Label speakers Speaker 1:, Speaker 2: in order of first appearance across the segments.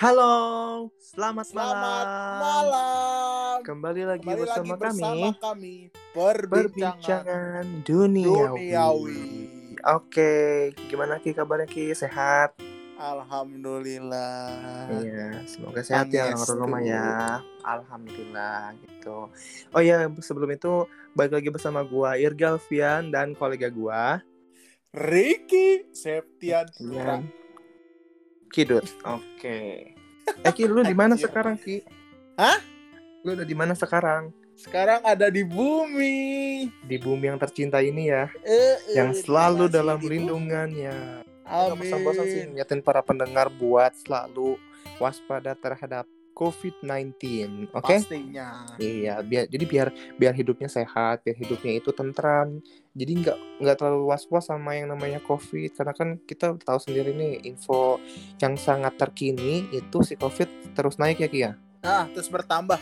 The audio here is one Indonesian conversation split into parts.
Speaker 1: Halo, selamat,
Speaker 2: Selamat
Speaker 1: malam.
Speaker 2: malam.
Speaker 1: Kembali lagi
Speaker 2: Kembali
Speaker 1: bersama
Speaker 2: lagi
Speaker 1: kami
Speaker 2: bersama kami perbincangan
Speaker 1: perbincangan duniawi.
Speaker 2: duniawi.
Speaker 1: Oke, gimana Ki kabarnya Ki? Sehat?
Speaker 2: Alhamdulillah.
Speaker 1: Iya, semoga sehat ya orang rumah ya. Alhamdulillah gitu. Oh ya, sebelum itu balik lagi bersama gua Irga Alfian dan kolega gua
Speaker 2: Ricky Septian Putra.
Speaker 1: Kidut. Oke. Eh Ki, lu di mana sekarang Ki?
Speaker 2: Hah?
Speaker 1: Lu udah di mana sekarang?
Speaker 2: Sekarang ada di bumi.
Speaker 1: Di bumi yang tercinta ini ya,
Speaker 2: Eh, eh,
Speaker 1: yang selalu
Speaker 2: masih
Speaker 1: dalam lindungannya. Gak
Speaker 2: Amin.
Speaker 1: bosan-bosan sih ngingetin para pendengar buat selalu waspada terhadap COVID-19. Oke?
Speaker 2: Pastinya.
Speaker 1: Iya, biar jadi biar biar hidupnya sehat, biar hidupnya itu tentram. Jadi nggak nggak terlalu was-was sama yang namanya COVID karena kan kita tahu sendiri nih info yang sangat terkini itu si COVID terus naik ya Ki ya.
Speaker 2: Nah, terus bertambah.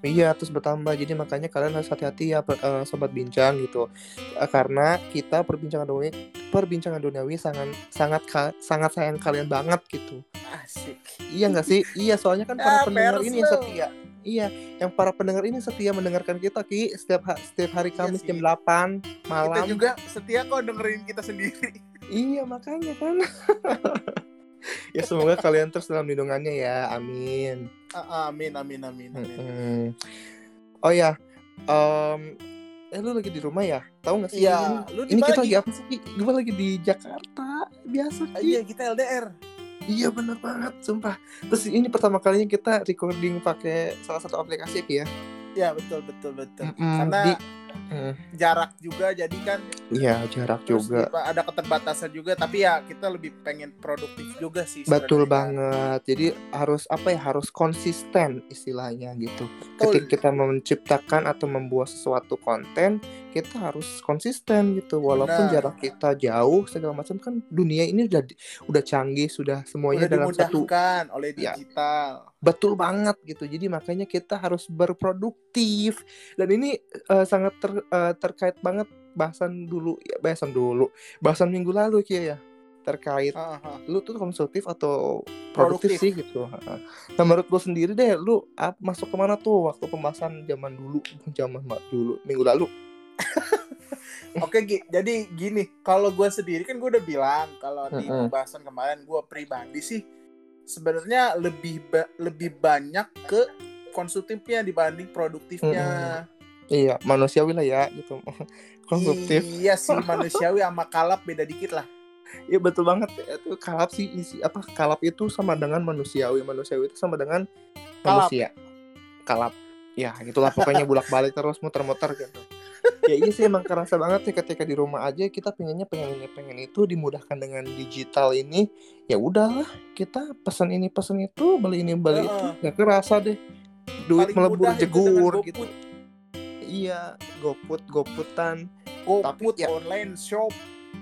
Speaker 1: Iya, terus bertambah. Jadi makanya kalian harus hati-hati ya, eh, sobat bincang gitu. Eh, karena kita perbincangan duniawi, perbincangan duniawi sangat sangat sangat sayang kalian banget gitu.
Speaker 2: Asik.
Speaker 1: Iya nggak sih? Iya, soalnya kan para
Speaker 2: Ah,
Speaker 1: pendengar ini yang setia. Iya, yang para pendengar ini setia mendengarkan kita Ki setiap ha- setiap hari
Speaker 2: Iya
Speaker 1: Kamis
Speaker 2: sih.
Speaker 1: jam 8 malam.
Speaker 2: Kita juga setia kok dengerin kita sendiri.
Speaker 1: Iya, makanya kan. ya semoga kalian terus dalam lindungannya ya. Amin.
Speaker 2: Ah, Amin, amin, amin, amin.
Speaker 1: Mm-mm. Oh ya, em, eh lu lagi di rumah ya? Tahu nggak sih?
Speaker 2: Iya,
Speaker 1: ini,
Speaker 2: lu
Speaker 1: ini kita
Speaker 2: lagi?
Speaker 1: apa sih? Gue lagi di Jakarta, biasa. Ki.
Speaker 2: Iya, kita LDR.
Speaker 1: Iya bener banget, sumpah. Terus ini pertama kalinya kita recording pakai salah satu aplikasi ya.
Speaker 2: Ya, betul, betul, betul.
Speaker 1: Mm-mm,
Speaker 2: Karena
Speaker 1: di- Mm,
Speaker 2: jarak juga jadi kan
Speaker 1: Iya jarak juga.
Speaker 2: ada keterbatasan juga tapi ya kita lebih pengen produktif juga sih
Speaker 1: Betul
Speaker 2: sebenarnya.
Speaker 1: banget. Jadi harus apa ya? Harus konsisten istilahnya gitu.
Speaker 2: Betul.
Speaker 1: Ketika kita menciptakan atau membuat sesuatu konten, kita harus konsisten gitu. Walaupun
Speaker 2: Benar.
Speaker 1: jarak kita jauh segala macam kan dunia ini udah udah canggih, sudah semuanya
Speaker 2: udah
Speaker 1: dalam satu
Speaker 2: oleh
Speaker 1: Ya.
Speaker 2: digital
Speaker 1: betul banget gitu. Jadi makanya kita harus berproduktif. Dan ini eh, sangat ter- eh, terkait banget bahasan dulu ya, bahasan dulu. Bahasan minggu lalu Kia ya. Terkait
Speaker 2: Ah, ah.
Speaker 1: lu tuh konsumtif atau produktif,
Speaker 2: Produktif.
Speaker 1: sih gitu. Nah menurut lu sendiri deh, lu ap- masuk ke mana tuh waktu pembahasan zaman dulu, zaman ma- dulu minggu lalu?
Speaker 2: oke Gi. jadi gini kalau gue sendiri kan gue udah bilang kalau di pembahasan kemarin gue pribadi sih sebenarnya lebih ba- lebih banyak ke konsumtifnya dibanding produktifnya
Speaker 1: Iya manusiawi lah ya gitu, konsumtif.
Speaker 2: iya sih manusiawi sama kalap beda dikit lah
Speaker 1: Iya betul banget. Itu kalap sih isi apa kalap itu sama dengan manusiawi, manusiawi itu sama dengan
Speaker 2: Kalap.
Speaker 1: manusia. Kalap. Ya gitulah pokoknya bolak-balik terus muter-muter gitu. ya iya sih emang kerasa banget sih ketika di rumah aja kita pengennya pengen ini pengen itu dimudahkan dengan digital ini ya udahlah kita pesan ini pesan itu beli ini beli itu nggak kerasa deh duit
Speaker 2: Paling
Speaker 1: melebur jegur gitu iya goput goputan
Speaker 2: GoPut
Speaker 1: ya-
Speaker 2: online shop.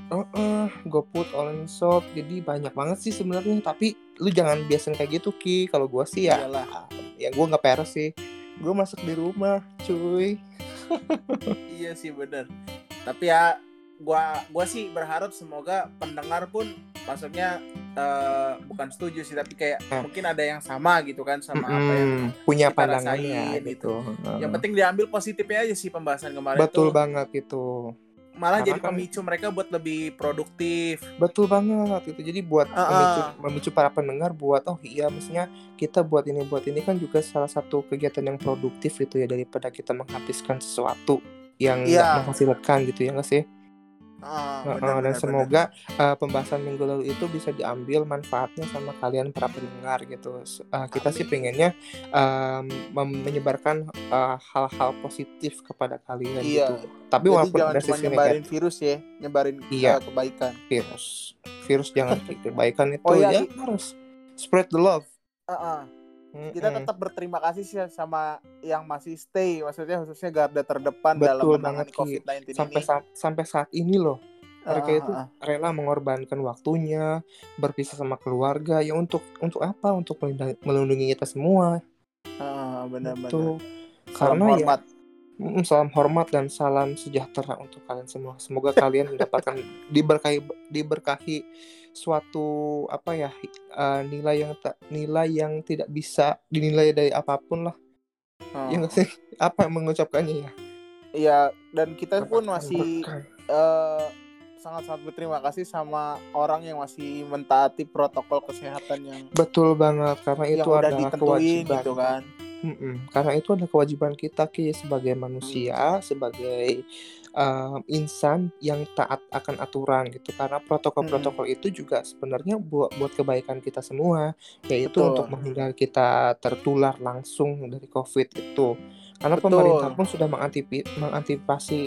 Speaker 1: Heeh, GoPut online shop. Jadi banyak banget sih sebenarnya. Tapi lu jangan biasain kayak gitu ki. Kalau gua sih ya
Speaker 2: Iyalah.
Speaker 1: ya gua nggak peres sih. Gua masuk di rumah cuy.
Speaker 2: Iya sih bener. Tapi ya gua gua sih berharap semoga pendengar pun maksudnya eh, bukan setuju sih tapi kayak
Speaker 1: Ah.
Speaker 2: mungkin ada yang sama gitu kan sama apa yang
Speaker 1: punya
Speaker 2: kita
Speaker 1: pandangannya
Speaker 2: rasain
Speaker 1: gitu Heeh.
Speaker 2: yang penting diambil positifnya aja sih pembahasan kemarin
Speaker 1: betul
Speaker 2: tuh
Speaker 1: banget itu
Speaker 2: malah
Speaker 1: Karena
Speaker 2: jadi
Speaker 1: kan-
Speaker 2: pemicu mereka buat lebih produktif
Speaker 1: betul banget itu jadi buat
Speaker 2: Ah,
Speaker 1: memicu,
Speaker 2: ah.
Speaker 1: memicu para pendengar buat oh iya maksudnya kita buat ini buat ini kan juga salah satu kegiatan yang produktif itu ya daripada kita menghabiskan sesuatu yang
Speaker 2: Iya.
Speaker 1: menghasilkan gitu ya nggak sih
Speaker 2: Ah,
Speaker 1: Heeh,
Speaker 2: bener,
Speaker 1: dan
Speaker 2: bener,
Speaker 1: semoga uh, pembahasan minggu lalu itu bisa diambil manfaatnya sama kalian para pendengar gitu. Uh, kita sih
Speaker 2: Amin.
Speaker 1: pengennya um, menyebarkan uh, hal-hal positif kepada kalian
Speaker 2: Iya.
Speaker 1: gitu. Tapi
Speaker 2: Jadi
Speaker 1: walaupun
Speaker 2: jangan cuma
Speaker 1: sisi
Speaker 2: nyebarin
Speaker 1: negatif
Speaker 2: virus ya nyebarin
Speaker 1: Iya.
Speaker 2: eh, kebaikan
Speaker 1: virus, virus jangan kebaikan itu
Speaker 2: Oh, iya,
Speaker 1: ya
Speaker 2: i-
Speaker 1: harus spread the love.
Speaker 2: Ah. kita
Speaker 1: Mm-mm.
Speaker 2: tetap berterima kasih sih sama yang masih stay maksudnya khususnya garda terdepan dalam
Speaker 1: Betul
Speaker 2: menangani
Speaker 1: banget, Ki.
Speaker 2: COVID-19
Speaker 1: sampai
Speaker 2: ini
Speaker 1: saat sampai saat ini loh mereka
Speaker 2: Ah,
Speaker 1: itu
Speaker 2: ah,
Speaker 1: rela mengorbankan waktunya berpisah sama keluarga ya untuk untuk apa untuk melindungi, kita semua
Speaker 2: Ah, benar-benar. Salam
Speaker 1: Karena ya
Speaker 2: hormat
Speaker 1: Mm, Salam hormat dan salam sejahtera untuk kalian semua. Semoga kalian mendapatkan diberkahi diberkahi suatu apa ya eh, nilai yang tak nilai yang tidak bisa dinilai dari apa pun lah.
Speaker 2: Oh.
Speaker 1: Ya nggak sih? Apa yang mengucapkannya ya?
Speaker 2: Iya, dan kita pun masih eh, sangat-sangat berterima kasih sama orang yang masih mentaati protokol kesehatan yang
Speaker 1: betul banget karena
Speaker 2: yang
Speaker 1: itu adalah kewajiban.
Speaker 2: gitu kan.
Speaker 1: Mm-mm. Karena itu adalah kewajiban kita Ki sebagai manusia, sebagai um, insan yang taat akan aturan gitu. Karena protokol-protokol itu juga sebenarnya buat buat kebaikan kita semua, yaitu
Speaker 2: Betul.
Speaker 1: untuk menghindari kita tertular langsung dari COVID itu. Karena
Speaker 2: Betul.
Speaker 1: pemerintah pun sudah mengantisipasi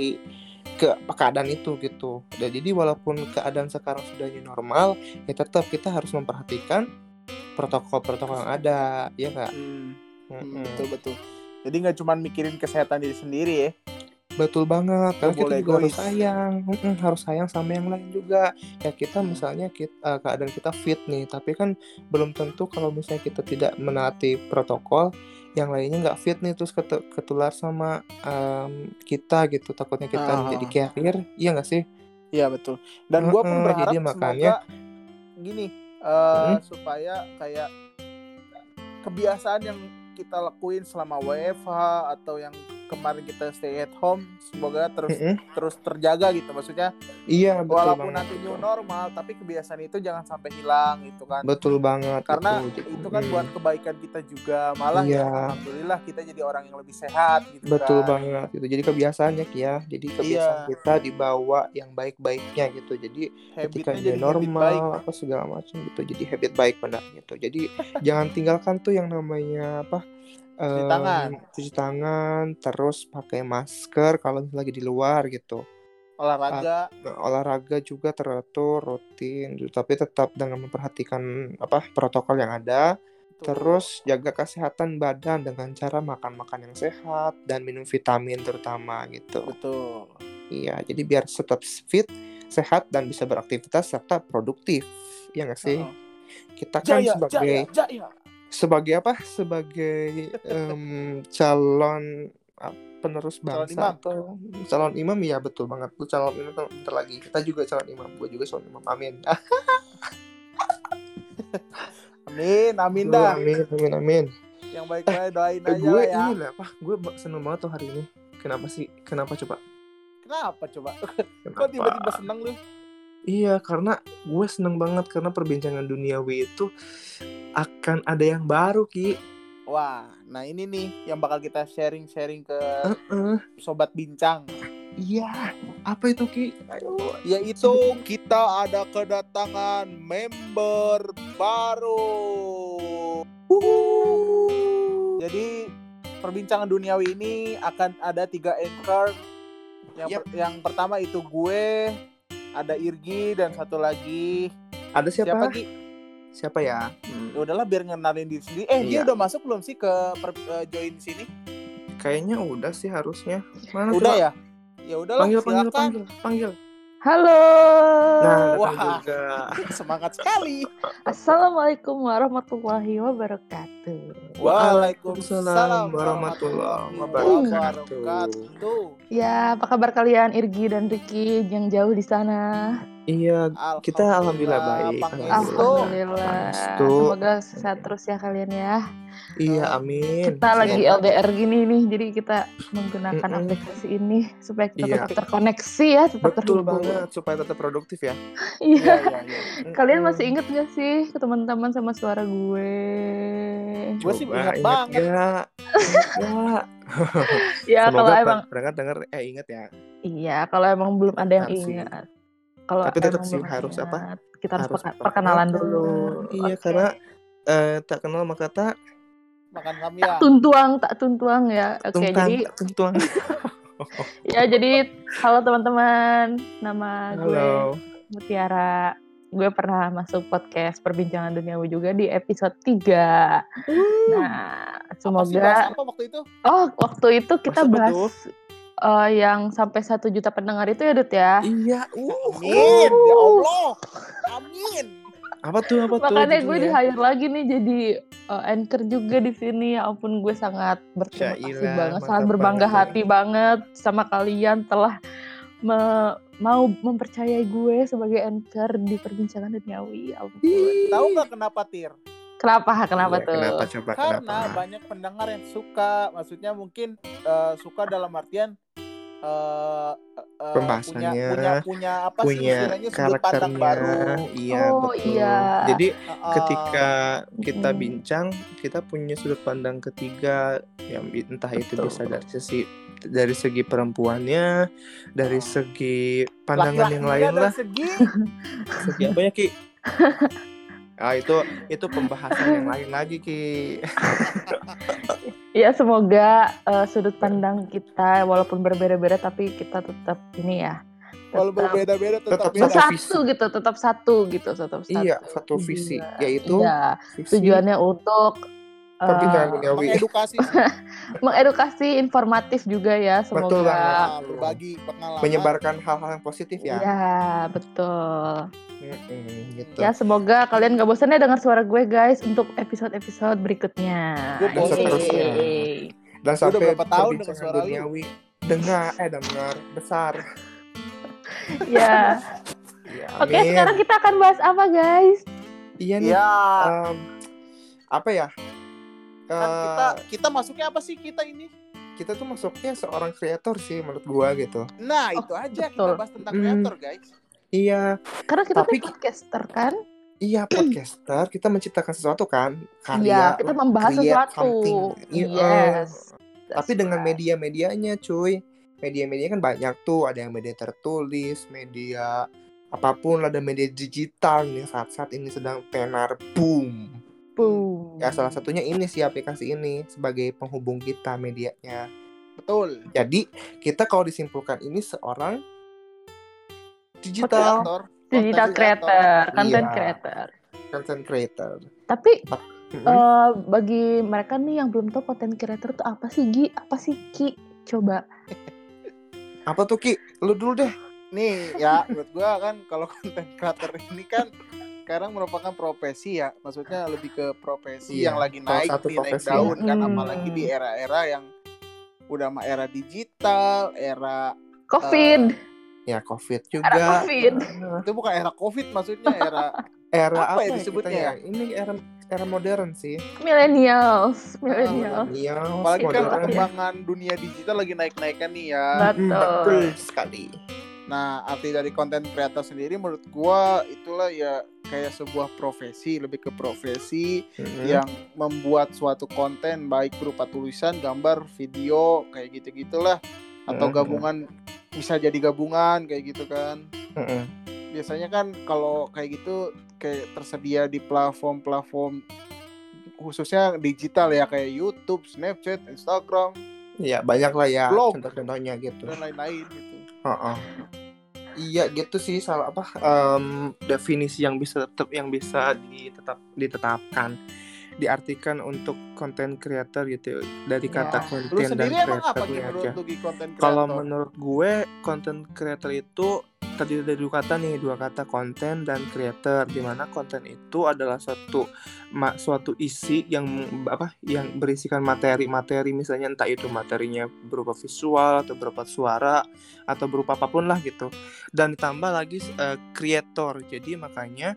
Speaker 1: ke keadaan itu gitu. Dan jadi walaupun keadaan sekarang sudah new normal, ya tetap kita harus memperhatikan protokol-protokol yang ada, ya nggak?
Speaker 2: Hmm, hmm, betul betul. Jadi nggak cuma mikirin kesehatan diri sendiri ya.
Speaker 1: Betul banget, karena kita juga harus sayang, Mm-mm, harus sayang sama yang lain juga. Ya kita misalnya kita, keadaan kita fit nih, tapi kan belum tentu kalau misalnya kita tidak menaati protokol, yang lainnya nggak fit nih terus ketu- ketular sama em, kita gitu, takutnya kita
Speaker 2: Ah.
Speaker 1: menjadi carrier, iya nggak sih?
Speaker 2: Iya betul. Dan gua pun berharap
Speaker 1: jadi makanya-
Speaker 2: semoga gini eh,
Speaker 1: Hmm.
Speaker 2: supaya kayak kebiasaan yang kita lakuin selama WFH atau yang kemarin kita stay at home semoga terus
Speaker 1: Mm-mm.
Speaker 2: terus terjaga gitu maksudnya
Speaker 1: Iya betul
Speaker 2: walaupun
Speaker 1: banget.
Speaker 2: nanti new normal tapi kebiasaan itu jangan sampai hilang gitu kan
Speaker 1: Betul banget.
Speaker 2: karena
Speaker 1: itu.
Speaker 2: itu kan
Speaker 1: Mm.
Speaker 2: buat kebaikan kita juga malah
Speaker 1: Iya.
Speaker 2: ya alhamdulillah kita jadi orang yang lebih sehat gitu
Speaker 1: Betul
Speaker 2: kan.
Speaker 1: banget gitu. Jadi kebiasaannya ya. Jadi kebiasaan
Speaker 2: Iya.
Speaker 1: kita dibawa yang baik-baiknya gitu. Jadi ketika
Speaker 2: habitnya jadi baik
Speaker 1: normal apa segala macam gitu. Jadi habit baik benar gitu. Jadi jangan tinggalkan tuh yang namanya apa?
Speaker 2: Cuci tangan.
Speaker 1: cuci tangan, terus pakai masker kalau lagi di luar gitu.
Speaker 2: olahraga
Speaker 1: Nah, olahraga juga teratur, rutin, gitu. tapi tetap dengan memperhatikan apa protokol yang ada. Terus jaga kesehatan badan dengan cara makan-makan yang sehat dan minum vitamin terutama gitu.
Speaker 2: betul
Speaker 1: Iya, jadi biar tetap fit, sehat dan bisa beraktivitas serta produktif. Iya nggak sih?
Speaker 2: Heeh.
Speaker 1: Kita kan
Speaker 2: jaya
Speaker 1: sebagai
Speaker 2: jaya jaya
Speaker 1: sebagai apa? Sebagai em, calon penerus
Speaker 2: Calon
Speaker 1: bangsa
Speaker 2: imam.
Speaker 1: atau calon imam ya betul banget. Lu calon imam bentar lagi. Kita juga calon imam. Gue juga calon imam. Amin.
Speaker 2: Amin amin dah
Speaker 1: Amin, amin, amin.
Speaker 2: yang baik-baik doain
Speaker 1: Eh,
Speaker 2: aja
Speaker 1: gue
Speaker 2: ya
Speaker 1: ini lah, apa? Gue seneng banget tuh hari ini. Kenapa sih? Kenapa coba?
Speaker 2: kenapa coba
Speaker 1: Kenapa?
Speaker 2: kok tiba-tiba seneng lu
Speaker 1: Iya, karena gue seneng banget karena perbincangan duniawi itu akan ada yang baru, Ki.
Speaker 2: wah nah ini nih yang bakal kita sharing-sharing ke
Speaker 1: Heeh.
Speaker 2: sobat bincang
Speaker 1: Iya, apa itu, Ki? Ayo.
Speaker 2: yaitu kita ada kedatangan member baru jadi perbincangan duniawi ini akan ada tiga anchor yang
Speaker 1: Yap.
Speaker 2: per- yang pertama itu gue ada Irgi dan satu lagi
Speaker 1: Ada siapa?
Speaker 2: siapa Gi?
Speaker 1: Siapa ya? Hmm,
Speaker 2: Ya udahlah biar ngenalin diri sendiri. Eh, dia
Speaker 1: Iya.
Speaker 2: udah masuk belum sih ke per, ke join sini?
Speaker 1: Kayaknya udah sih harusnya. Mana
Speaker 2: Udah
Speaker 1: coba?
Speaker 2: ya? Ya udahlah,
Speaker 1: Panggil, panggil, panggil, panggil.
Speaker 3: Halo.
Speaker 1: Nah,
Speaker 2: Wah.
Speaker 1: juga.
Speaker 2: Semangat sekali.
Speaker 3: Assalamualaikum warahmatullahi wabarakatuh.
Speaker 2: Waalaikumsalam
Speaker 1: warahmatullahi
Speaker 2: wabarakatuh.
Speaker 1: wabarakatuh.
Speaker 3: Ya, apa kabar kalian Irgi dan Riki yang jauh di sana?
Speaker 1: Iya, Kita alhamdulillah baik.
Speaker 3: Alhamdulillah. Semoga sehat terus ya kalian ya.
Speaker 1: iya, amin.
Speaker 3: Kita lagi
Speaker 1: Semoga-
Speaker 3: LDR gini nih, jadi kita menggunakan
Speaker 1: Mm-mm.
Speaker 3: aplikasi ini supaya kita
Speaker 1: Iya.
Speaker 3: tetap terkoneksi ya, tetap
Speaker 1: Betul
Speaker 3: terhubung.
Speaker 1: banget supaya tetap produktif ya.
Speaker 2: Iya,
Speaker 3: Iya.
Speaker 2: iya, iya.
Speaker 3: Kalian masih inget gak sih ke teman-teman sama suara gue?
Speaker 2: Gue sih ingat banget.
Speaker 3: Ya
Speaker 1: Semoga
Speaker 3: kalau emang
Speaker 1: denger eh ingat ya.
Speaker 3: Iya, kalau emang belum ada yang
Speaker 1: Harus sih.
Speaker 3: ingat. Kalau
Speaker 1: Tapi tetap sih harus apa?
Speaker 3: Kita harus,
Speaker 1: Harus
Speaker 3: perkenalan
Speaker 1: perkenalan.
Speaker 3: dulu.
Speaker 1: Iya,
Speaker 3: Oke.
Speaker 1: karena eh, tak kenal maka tak
Speaker 2: Makan kami
Speaker 3: tak
Speaker 2: ya.
Speaker 3: tuntuang, tak tuntuang ya. Oke,
Speaker 1: tungtang,
Speaker 3: jadi
Speaker 1: tak tuntuang.
Speaker 3: ya jadi halo teman-teman, nama gue
Speaker 1: Halo.
Speaker 3: Mutiara. Gue pernah masuk podcast Perbincangan Duniawi juga di episode 3. Nah,
Speaker 2: Apa sih
Speaker 3: semoga
Speaker 2: bahas apa waktu itu?
Speaker 3: Oh, waktu itu kita
Speaker 1: Bahas apa
Speaker 3: bahas? Eh, yang sampai satu juta pendengar itu ya, Dut ya.
Speaker 1: Iya, uh.
Speaker 2: Amin. Ya Allah. Amin.
Speaker 1: Apa tuh? Apa tuh?
Speaker 3: Makanya gue di
Speaker 1: judulnya?
Speaker 3: hire lagi nih jadi uh, anchor juga di sini. Ya ampun gue sangat berterima kasih
Speaker 1: Syailah,
Speaker 3: banget, sangat
Speaker 1: mantap
Speaker 3: berbangga
Speaker 1: banget ya.
Speaker 3: hati banget sama kalian telah me- mau mempercayai gue sebagai anchor di perbincangan duniawi. Ya ampun.
Speaker 2: Tahu nggak kenapa Tir?
Speaker 3: Kenapa? Kenapa
Speaker 1: Iya,
Speaker 3: tuh?
Speaker 1: Kenapa coba
Speaker 2: Karena
Speaker 1: kenapa?
Speaker 2: banyak pendengar yang suka, maksudnya mungkin eh, suka dalam artian eh, eh,
Speaker 1: Pembahasannya,
Speaker 2: punya punya punya apa sih
Speaker 1: Punya
Speaker 2: pandang
Speaker 1: karakternya.
Speaker 2: baru.
Speaker 1: Iya,
Speaker 3: Oh,
Speaker 1: betul.
Speaker 3: iya.
Speaker 1: Jadi
Speaker 2: Eh,
Speaker 1: ketika kita
Speaker 3: Mm.
Speaker 1: bincang, kita punya sudut pandang ketiga yang entah itu
Speaker 3: Betul.
Speaker 1: bisa dari sisi dari segi perempuannya, dari segi pandangan yang
Speaker 2: laki-lakinya
Speaker 1: lain
Speaker 2: dari
Speaker 1: lah.
Speaker 2: Segi
Speaker 1: Segi apa ya, Ki? Ah, itu itu pembahasan yang lain lagi, Ki.
Speaker 3: Ya semoga uh, sudut pandang kita walaupun berbeda-beda tapi kita tetap ini ya.
Speaker 2: kalau
Speaker 3: tetap
Speaker 2: berbeda-beda tetap,
Speaker 1: Tetap
Speaker 2: beda.
Speaker 1: satu
Speaker 3: bersatu gitu, tetap satu gitu, tetap satu.
Speaker 1: Iya, satu visi,
Speaker 3: Iya.
Speaker 1: yaitu
Speaker 3: Iya,
Speaker 1: visi
Speaker 3: tujuannya untuk uh.
Speaker 2: Mengedukasi
Speaker 3: mengedukasi, informatif juga ya. Semoga.
Speaker 1: Betul
Speaker 2: berbagi pengalaman.
Speaker 1: menyebarkan hal-hal yang positif ya.
Speaker 3: Iya, betul.
Speaker 1: Gitu.
Speaker 3: Ya, semoga kalian gak bosan ya dengar suara gue guys untuk episode-episode berikutnya.
Speaker 2: Gue bosan.
Speaker 3: Yeay.
Speaker 1: Dan
Speaker 2: Udah
Speaker 1: sampai
Speaker 2: berapa tahun dengar
Speaker 1: perbincangan
Speaker 2: suara lu?
Speaker 1: duniawi dengar eh dengar besar.
Speaker 3: Ya.
Speaker 1: Ya,
Speaker 3: Oke,
Speaker 1: amin.
Speaker 3: sekarang kita akan bahas apa guys?
Speaker 1: Iya nih.
Speaker 2: Ya,
Speaker 1: em, apa ya?
Speaker 2: kan
Speaker 1: Eh,
Speaker 2: kita kita masuknya apa sih kita ini?
Speaker 1: kita tuh masuknya seorang kreator sih menurut gua gitu.
Speaker 2: Nah,
Speaker 3: Oh,
Speaker 2: itu aja
Speaker 3: betul.
Speaker 2: kita bahas tentang
Speaker 1: Hmm.
Speaker 2: kreator, guys.
Speaker 1: Iya,
Speaker 3: Karena kita
Speaker 1: Tapi-
Speaker 3: tuh podcaster kan?
Speaker 1: iya podcaster kita menciptakan sesuatu kan
Speaker 3: Iya,
Speaker 1: karya.
Speaker 3: kita membahas sesuatu.
Speaker 1: something. Iya,
Speaker 3: Yes.
Speaker 1: Tapi
Speaker 3: That's
Speaker 1: dengan
Speaker 3: right.
Speaker 1: media-medianya cuy. Media-media kan banyak tuh, ada yang media tertulis, media apa pun ada media digital nih saat-saat ini sedang tenar boom.
Speaker 3: Boom.
Speaker 1: Ya salah satunya ini sih aplikasi ini sebagai penghubung kita medianya.
Speaker 2: Betul.
Speaker 1: Jadi kita kalau disimpulkan ini seorang digital
Speaker 2: Kreator,
Speaker 3: digital
Speaker 2: content
Speaker 3: creator, content
Speaker 1: Iya.
Speaker 3: creator.
Speaker 1: content creator.
Speaker 3: Tapi
Speaker 1: Mhm.
Speaker 3: eh, bagi mereka nih yang belum tahu content creator itu apa sih Gi? Apa sih Ki? Coba.
Speaker 1: Apa tuh Ki? Lu dulu deh.
Speaker 2: Nih ya, menurut gua kan kalau konten creator ini kan sekarang merupakan profesi ya. Maksudnya lebih ke profesi
Speaker 1: Iya,
Speaker 2: yang lagi naik
Speaker 1: satu
Speaker 2: nih, naik daun kan
Speaker 3: Hmm.
Speaker 2: apalagi di era-era yang udah mah era digital, era
Speaker 3: Covid.
Speaker 1: Ya COVID
Speaker 3: Era
Speaker 1: juga.
Speaker 3: Covid.
Speaker 2: itu bukan era Covid maksudnya era
Speaker 1: Era
Speaker 2: Apa
Speaker 1: apa,
Speaker 2: ya
Speaker 1: ya
Speaker 2: disebutnya
Speaker 1: ya? Ini era era modern sih.
Speaker 3: Millennials. Millennials.
Speaker 1: Iya,
Speaker 2: apalagi kan perkembangan dunia digital lagi naik-naikan nih ya.
Speaker 3: Betul.
Speaker 1: betul sekali.
Speaker 2: Nah, arti dari konten creator sendiri menurut gua itulah ya kayak sebuah profesi, lebih ke profesi
Speaker 1: Mhm.
Speaker 2: yang membuat suatu konten baik berupa tulisan, gambar, video kayak gitu-gitulah atau
Speaker 1: Mhm.
Speaker 2: gabungan bisa jadi gabungan kayak gitu kan.
Speaker 1: Mhm.
Speaker 2: Biasanya kan kalau kayak gitu kayak tersedia di platform-platform khususnya digital ya kayak YouTube, Snapchat, Instagram
Speaker 1: Iya banyak lah ya
Speaker 2: Blog.
Speaker 1: contoh-contohnya gitu.
Speaker 2: dan lain-lain gitu.
Speaker 1: Heeh. Iya gitu sih salah apa em, definisi yang bisa tetap yang bisa ditetap ditetapkan diartikan untuk konten creator gitu dari
Speaker 3: Ya.
Speaker 1: kata
Speaker 2: Lu
Speaker 1: konten dan
Speaker 2: sendiri emang apa
Speaker 1: creatornya
Speaker 2: menurut
Speaker 1: aja.
Speaker 2: lu?
Speaker 1: Kalau menurut gue konten creator itu terdiri dari dua kata nih dua kata konten dan creator di mana konten itu adalah suatu ma- suatu isi yang apa yang berisikan materi-materi misalnya entah itu materinya berupa visual atau berupa suara atau berupa apa pun lah gitu dan ditambah lagi eh, creator jadi makanya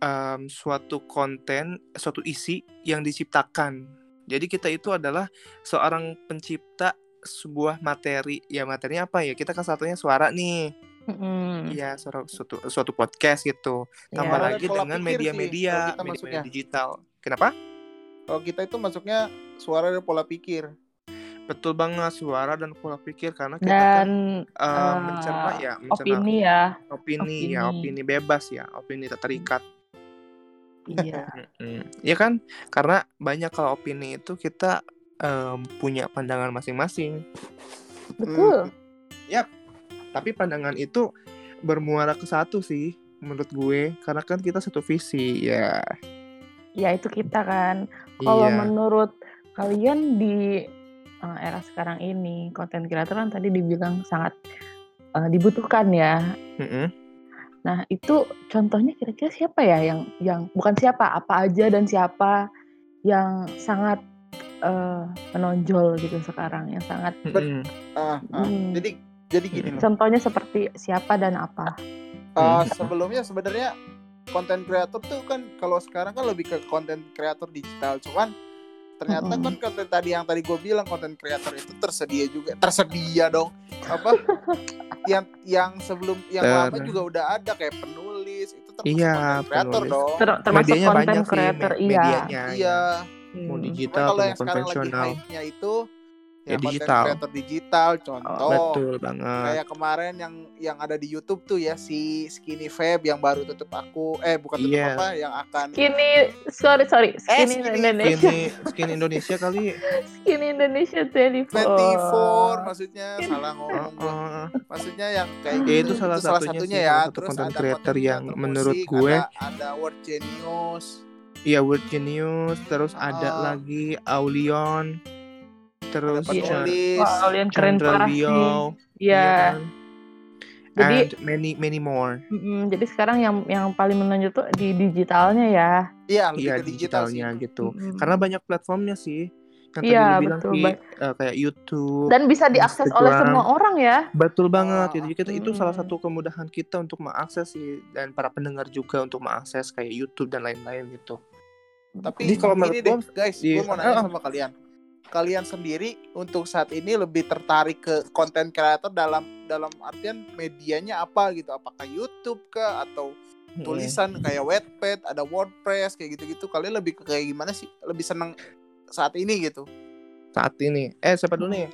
Speaker 1: em, suatu konten suatu isi yang diciptakan jadi kita itu adalah seorang pencipta sebuah materi ya materinya apa ya kita kan satunya suara nih. Iya, suara suatu suatu podcast gitu.
Speaker 3: Ya.
Speaker 1: Tambah
Speaker 2: Suara
Speaker 1: lagi
Speaker 2: pola
Speaker 1: dengan media-media, media-media digital. Kenapa?
Speaker 2: Kalau kita itu masuknya suara dan pola pikir.
Speaker 1: Betul banget suara dan pola pikir karena kita
Speaker 3: Dan
Speaker 1: kan eh,
Speaker 3: eh,
Speaker 1: mencerna ya, mencerna
Speaker 3: opini ya.
Speaker 1: opini, ya,
Speaker 3: opini.
Speaker 1: opini bebas ya, opini tak terikat.
Speaker 3: Iya.
Speaker 1: Mm-mm. Ya kan? Karena banyak kalau opini itu kita em, punya pandangan masing-masing.
Speaker 3: Betul.
Speaker 1: Tapi pandangan itu bermuara ke satu sih menurut gue karena kan kita satu visi ya.
Speaker 3: Ya itu kita kan. Kalau
Speaker 1: iya.
Speaker 3: menurut kalian di uh, era sekarang ini konten creator kan tadi dibilang sangat uh, dibutuhkan ya.
Speaker 1: Mm-mm.
Speaker 3: Nah, itu contohnya kira-kira siapa ya yang yang bukan siapa, apa aja dan siapa yang sangat uh, menonjol gitu sekarang, yang sangat.
Speaker 2: Ah, ah.
Speaker 3: Hmm.
Speaker 2: Jadi jadi gini loh.
Speaker 3: contohnya seperti siapa dan apa.
Speaker 2: Uh,
Speaker 1: Hmm.
Speaker 2: sebelumnya sebenarnya konten kreator tuh kan kalau sekarang kan lebih ke konten kreator digital cuman ternyata
Speaker 3: Mm-mm.
Speaker 2: kan konten tadi yang tadi gue bilang konten kreator itu tersedia juga tersedia dong apa yang yang sebelum yang
Speaker 1: Ter-
Speaker 2: lama juga udah ada kayak penulis itu termasuk
Speaker 1: Iya,
Speaker 2: konten kreator dong
Speaker 3: Ter- termasuk
Speaker 1: Medianya
Speaker 3: konten
Speaker 1: me-
Speaker 3: iya.
Speaker 1: medianya.
Speaker 2: iya
Speaker 1: Mau
Speaker 3: Hmm.
Speaker 1: digital
Speaker 2: Cuman kalau yang sekarang lagi hype-nya itu
Speaker 1: Ya,
Speaker 2: ya konten
Speaker 1: digital.
Speaker 2: kreator digital contoh
Speaker 1: Betul banget.
Speaker 2: kayak kemarin yang yang ada di YouTube tuh ya si Skinny Fab yang baru tutup aku eh bukan tutup
Speaker 1: Iya.
Speaker 2: apa yang akan
Speaker 3: Skinny, sorry sorry, Skinny
Speaker 2: Skinny-
Speaker 3: Indonesia,
Speaker 1: Skin, skin Indonesia kali.
Speaker 3: Skinny Indonesia 24.
Speaker 2: 24 maksudnya salah ngomong gua.
Speaker 1: Heeh.
Speaker 2: maksudnya yang kayak
Speaker 1: Ya,
Speaker 2: gitu
Speaker 1: itu salah satunya sih,
Speaker 2: ya
Speaker 1: salah satu
Speaker 2: terus
Speaker 1: content
Speaker 2: ada
Speaker 1: creator yang
Speaker 2: creator
Speaker 1: menurut
Speaker 2: musik,
Speaker 1: gue
Speaker 2: ada, ada Word Genius
Speaker 1: Iya, Word Genius, terus ada
Speaker 2: Ah.
Speaker 1: lagi Aulion, terus
Speaker 2: ada.
Speaker 1: Chan-
Speaker 2: penulis
Speaker 3: Wah, kalian keren
Speaker 1: Chandra
Speaker 3: parah sih. Iya.
Speaker 1: kan?
Speaker 3: Jadi
Speaker 1: and many many more.
Speaker 3: mm, jadi sekarang yang yang paling menonjol tuh di digitalnya ya.
Speaker 2: iya lebih
Speaker 1: Iya
Speaker 2: ke digital sih
Speaker 1: digitalnya gitu.
Speaker 3: Mm.
Speaker 1: Karena banyak platformnya sih. Yang tadi
Speaker 3: Iya,
Speaker 1: bilang
Speaker 3: betul,
Speaker 1: Ki,
Speaker 3: Bang.
Speaker 1: eh, kayak YouTube.
Speaker 3: Dan bisa diakses oleh
Speaker 1: Instagram.
Speaker 3: semua orang ya.
Speaker 1: Betul banget.
Speaker 2: Ah,
Speaker 1: Jadi kita itu
Speaker 3: mm.
Speaker 1: salah satu kemudahan kita untuk mengakses sih dan para pendengar juga untuk mengakses kayak YouTube dan lain-lain gitu.
Speaker 2: tapi
Speaker 1: Jadi kalau menurut
Speaker 2: ini deh
Speaker 1: gua,
Speaker 2: guys
Speaker 1: di-
Speaker 2: gue mau nanya sama kalian kalian sendiri untuk saat ini lebih tertarik ke konten kreator dalam dalam artian medianya apa gitu apakah YouTube kah atau
Speaker 1: Hmm.
Speaker 2: tulisan kayak Wattpad, ada WordPress kayak gitu-gitu. Kalian lebih ke kayak gimana sih? Lebih seneng saat ini gitu.
Speaker 1: saat ini. Eh siapa dulu nih?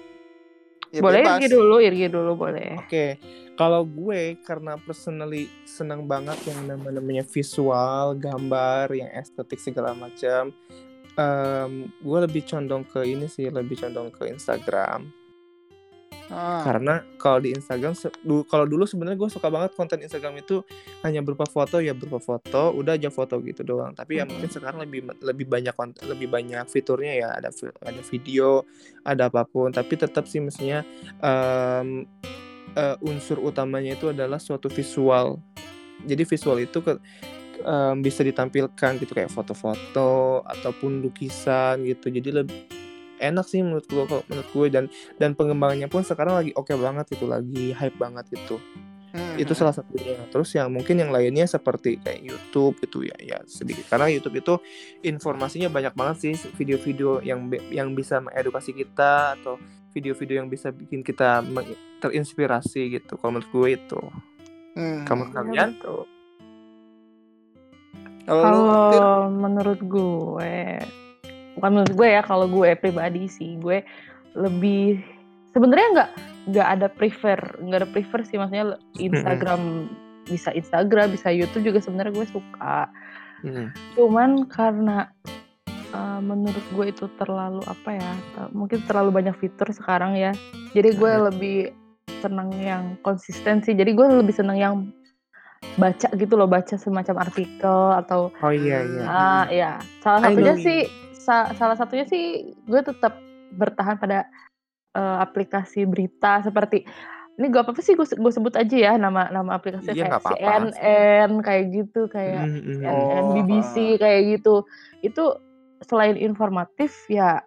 Speaker 2: Ya
Speaker 3: boleh
Speaker 2: bebas.
Speaker 3: Irgi dulu, Irgi dulu boleh.
Speaker 1: Oke, kalau gue karena personally senang banget yang nama namanya visual, gambar, yang estetik segala macam. Em, gue lebih condong ke ini sih, lebih condong ke Instagram.
Speaker 2: Ah,
Speaker 1: Karena kalau di Instagram, kalau dulu sebenarnya gue suka banget konten Instagram itu hanya berupa foto ya berupa foto, udah aja foto gitu doang. Tapi ya
Speaker 3: Mhm.
Speaker 1: mungkin sekarang lebih lebih banyak konten, lebih banyak fiturnya ya ada ada video, ada apa pun. Tapi tetap sih mestinya em, eh, unsur utamanya itu adalah suatu visual. Jadi visual itu ke, em, bisa ditampilkan gitu kayak foto-foto ataupun lukisan gitu. Jadi lebih enak sih menurut gue menurut gue dan dan pengembangannya pun sekarang lagi oke banget itu lagi hype banget gitu
Speaker 2: hmm,
Speaker 1: itu
Speaker 2: hmm.
Speaker 1: salah satunya terus yang mungkin yang lainnya seperti kayak YouTube gitu ya ya sedikit karena YouTube itu informasinya banyak banget sih video-video yang yang bisa mengedukasi kita atau video-video yang bisa bikin kita terinspirasi gitu kalau menurut gue itu
Speaker 2: Hmm.
Speaker 1: kamu
Speaker 3: Iya,
Speaker 1: kalian
Speaker 3: betul.
Speaker 2: Kalau
Speaker 3: menurut gue, bukan menurut gue ya, kalau gue pribadi sih, gue lebih sebenarnya nggak nggak ada prefer, nggak ada prefer sih, maksudnya Instagram bisa Instagram, bisa YouTube juga sebenarnya gue suka.
Speaker 1: Hmm.
Speaker 3: Cuman karena uh, menurut gue itu terlalu apa ya, mungkin terlalu banyak fitur sekarang ya. Jadi gue
Speaker 1: Hmm.
Speaker 3: lebih senang yang konsisten sih. Jadi gue lebih senang yang baca gitu loh, baca semacam artikel atau
Speaker 1: oh iya iya
Speaker 3: ah ya. Salah satunya sih sa- salah satunya sih gue tetap bertahan pada uh, aplikasi berita seperti ini gue apa sih gue, gue sebut aja ya nama nama aplikasi
Speaker 1: Iya,
Speaker 3: kayak
Speaker 1: nggak apa-apa.
Speaker 3: CNN kayak gitu kayak
Speaker 1: Hmm, hmm, hmm.
Speaker 3: CNN,
Speaker 2: Oh,
Speaker 3: BBC
Speaker 2: ah.
Speaker 3: kayak gitu. Itu selain informatif ya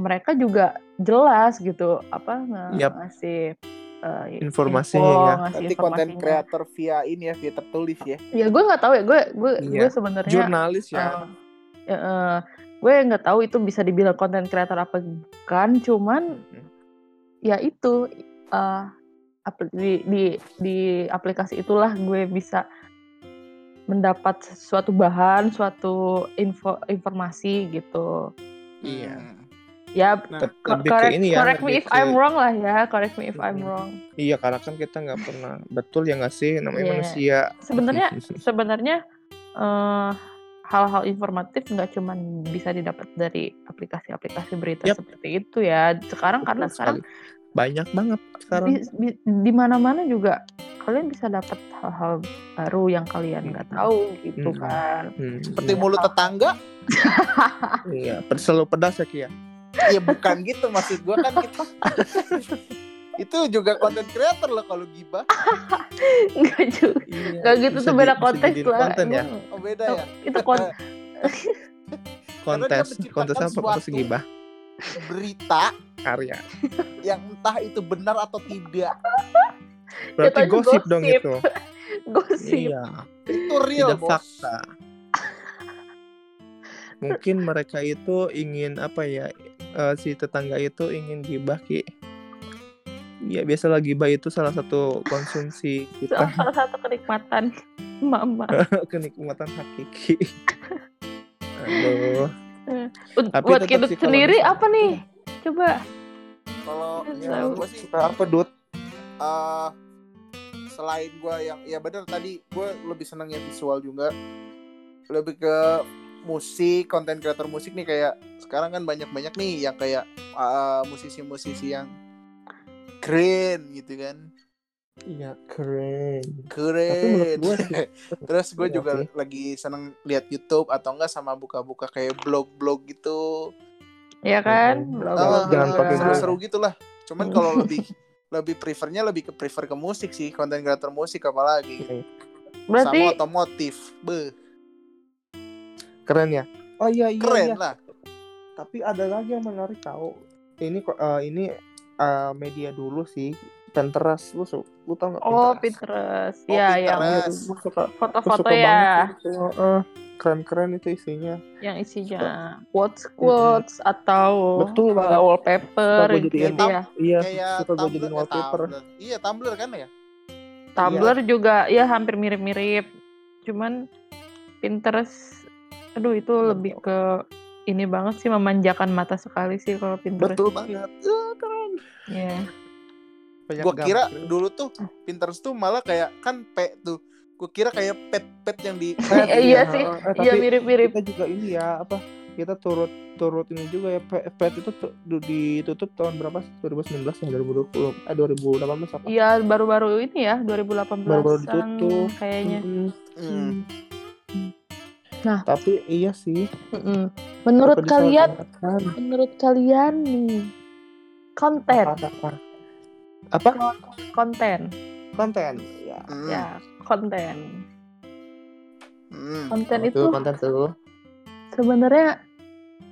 Speaker 3: mereka juga jelas gitu apa
Speaker 1: Yap.
Speaker 3: ngasih uh,
Speaker 1: Informasinya
Speaker 3: info,
Speaker 1: ya.
Speaker 3: ngasih
Speaker 2: Berarti konten kreator via ini ya, via tertulis ya.
Speaker 3: Ya gue nggak tahu ya gue gue
Speaker 1: Iya.
Speaker 3: gue sebenarnya
Speaker 1: jurnalis ya
Speaker 3: uh, ya, uh, gue nggak tahu itu bisa dibilang konten kreator apa bukan cuman
Speaker 1: Hmm.
Speaker 3: ya itu uh, di, di di aplikasi itulah gue bisa mendapat suatu bahan suatu info informasi gitu
Speaker 1: Iya.
Speaker 2: Hmm.
Speaker 3: ya
Speaker 2: Nah,
Speaker 1: lebih ke
Speaker 3: correct,
Speaker 1: ini ya,
Speaker 3: correct me if I'm
Speaker 1: ke-
Speaker 3: wrong lah ya correct me if I'm wrong
Speaker 1: Iya, karena kan kita nggak pernah betul ya nggak sih namanya
Speaker 3: Iya.
Speaker 1: manusia.
Speaker 3: sebenarnya sebenarnya eh, hal-hal informatif nggak cuma bisa didapat dari aplikasi-aplikasi berita
Speaker 1: Yap.
Speaker 3: seperti itu ya sekarang
Speaker 1: Betul
Speaker 3: karena sekarang
Speaker 1: sekali. banyak banget sekarang.
Speaker 3: di, di- di mana-mana juga kalian bisa dapat hal-hal baru yang kalian nggak tahu gitu
Speaker 1: Mm-mm.
Speaker 3: kan
Speaker 1: Hmm,
Speaker 2: Seperti
Speaker 1: iya.
Speaker 2: mulut tetangga,
Speaker 1: Iya, selalu pedas ya Kia.
Speaker 2: Ya bukan gitu maksud gua kan kita itu juga konten creator loh kalau gibah.
Speaker 3: Enggak juga.
Speaker 1: Iya,
Speaker 3: Enggak gitu
Speaker 1: bisa
Speaker 3: tuh beda konteks lah.
Speaker 1: konten ya?
Speaker 2: Oh beda ya?
Speaker 3: Itu kon
Speaker 2: Karena dia
Speaker 1: kontes apa kontes gibah?
Speaker 2: berita
Speaker 1: karya.
Speaker 2: yang entah itu benar atau tidak.
Speaker 1: Berarti
Speaker 3: Jatuhnya
Speaker 1: gosip dong
Speaker 3: gosip.
Speaker 1: itu
Speaker 3: gosip.
Speaker 1: iya.
Speaker 2: Itu real
Speaker 1: tidak
Speaker 2: bos.
Speaker 1: fakta. Mungkin mereka itu ingin apa ya eh, si tetangga itu ingin gibah ki. Ya biasalah gibah itu salah satu konsumsi kita.
Speaker 3: Salah satu kenikmatan mama.
Speaker 1: kenikmatan hakiki. Aduh.
Speaker 3: Buat
Speaker 1: Tapi
Speaker 3: buat
Speaker 1: kalau
Speaker 3: sendiri apa nih? Coba.
Speaker 2: kalau kalau gue sih
Speaker 1: suka apa dut?
Speaker 2: eh selain gue yang ya bener tadi gue lebih seneng yang visual juga. Lebih ke musik konten kreator musik nih kayak sekarang kan banyak banyak nih yang kayak eh, musisi-musisi yang keren gitu kan.
Speaker 1: Iya keren.
Speaker 2: Keren.
Speaker 1: Tapi menurut gua sih-
Speaker 2: terus gue
Speaker 1: Iya
Speaker 2: juga
Speaker 1: sih.
Speaker 2: lagi seneng lihat YouTube atau enggak sama buka-buka kayak blog-blog gitu.
Speaker 3: Ya kan? Blog- blog
Speaker 1: jangan
Speaker 3: juga.
Speaker 1: pakai gua.
Speaker 2: seru-seru gitulah. Cuman kalau lebih lebih prefernya lebih ke prefer ke musik sih konten kreator musik apalagi.
Speaker 1: Iya,
Speaker 3: Berarti
Speaker 2: sama otomotif beh
Speaker 1: keren ya oh iya iya
Speaker 2: keren
Speaker 1: iya.
Speaker 2: lah
Speaker 1: tapi ada lagi yang menarik tahu ini kok eh, ini eh, media dulu sih Pinterest lu su lu tau nggak
Speaker 3: Oh,
Speaker 1: Pinterest?
Speaker 3: Pinterest.
Speaker 2: Oh,
Speaker 3: ya, yang
Speaker 2: Pinterest.
Speaker 1: Gua suka gua
Speaker 3: foto-foto
Speaker 1: suka
Speaker 3: ya.
Speaker 1: Eh, keren-keren itu isinya
Speaker 3: yang isinya quotes quotes atau
Speaker 1: Betul
Speaker 3: uh,
Speaker 1: banget.
Speaker 3: wallpaper
Speaker 1: gua jadiin
Speaker 3: gitu ya.
Speaker 1: iya
Speaker 2: kayak
Speaker 1: suka gue
Speaker 2: Tumblr,
Speaker 1: jadiin
Speaker 2: eh,
Speaker 1: wallpaper
Speaker 2: Tumblr. iya Tumblr kan ya
Speaker 3: Tumblr juga ya hampir mirip-mirip. Cuman Pinterest aduh itu lebih ke ini banget sih memanjakan mata sekali sih kalau Pinterest.
Speaker 1: betul banget Eh, keren
Speaker 3: Ya.
Speaker 1: Banyak
Speaker 2: gue kira
Speaker 1: gambar.
Speaker 2: dulu tuh Pinterest tuh malah kayak kan pet tuh gue kira kayak pet-pet yang di
Speaker 1: Pet,
Speaker 3: Iya sih.
Speaker 1: eh,
Speaker 3: Iya mirip-mirip.
Speaker 1: kita juga ini ya apa kita turut turut ini juga ya pet, pet itu tuh ditutup tahun berapa sih 2019 ya 2020 eh 2018 apa
Speaker 3: Iya baru-baru ini ya 2018
Speaker 1: Baru-baru ditutup.
Speaker 3: kayaknya.
Speaker 1: Mm-mm.
Speaker 2: Hmm.
Speaker 3: Nah.
Speaker 1: tapi iya sih.
Speaker 3: Mm-mm. Menurut
Speaker 1: Apa
Speaker 3: kalian, menurut kalian nih konten,
Speaker 1: apa apa? Apa?
Speaker 3: Konten,
Speaker 1: konten ya.
Speaker 2: Hmm.
Speaker 3: ya konten,
Speaker 2: Hmm.
Speaker 3: konten itu
Speaker 1: tuh konten tuh?
Speaker 3: sebenarnya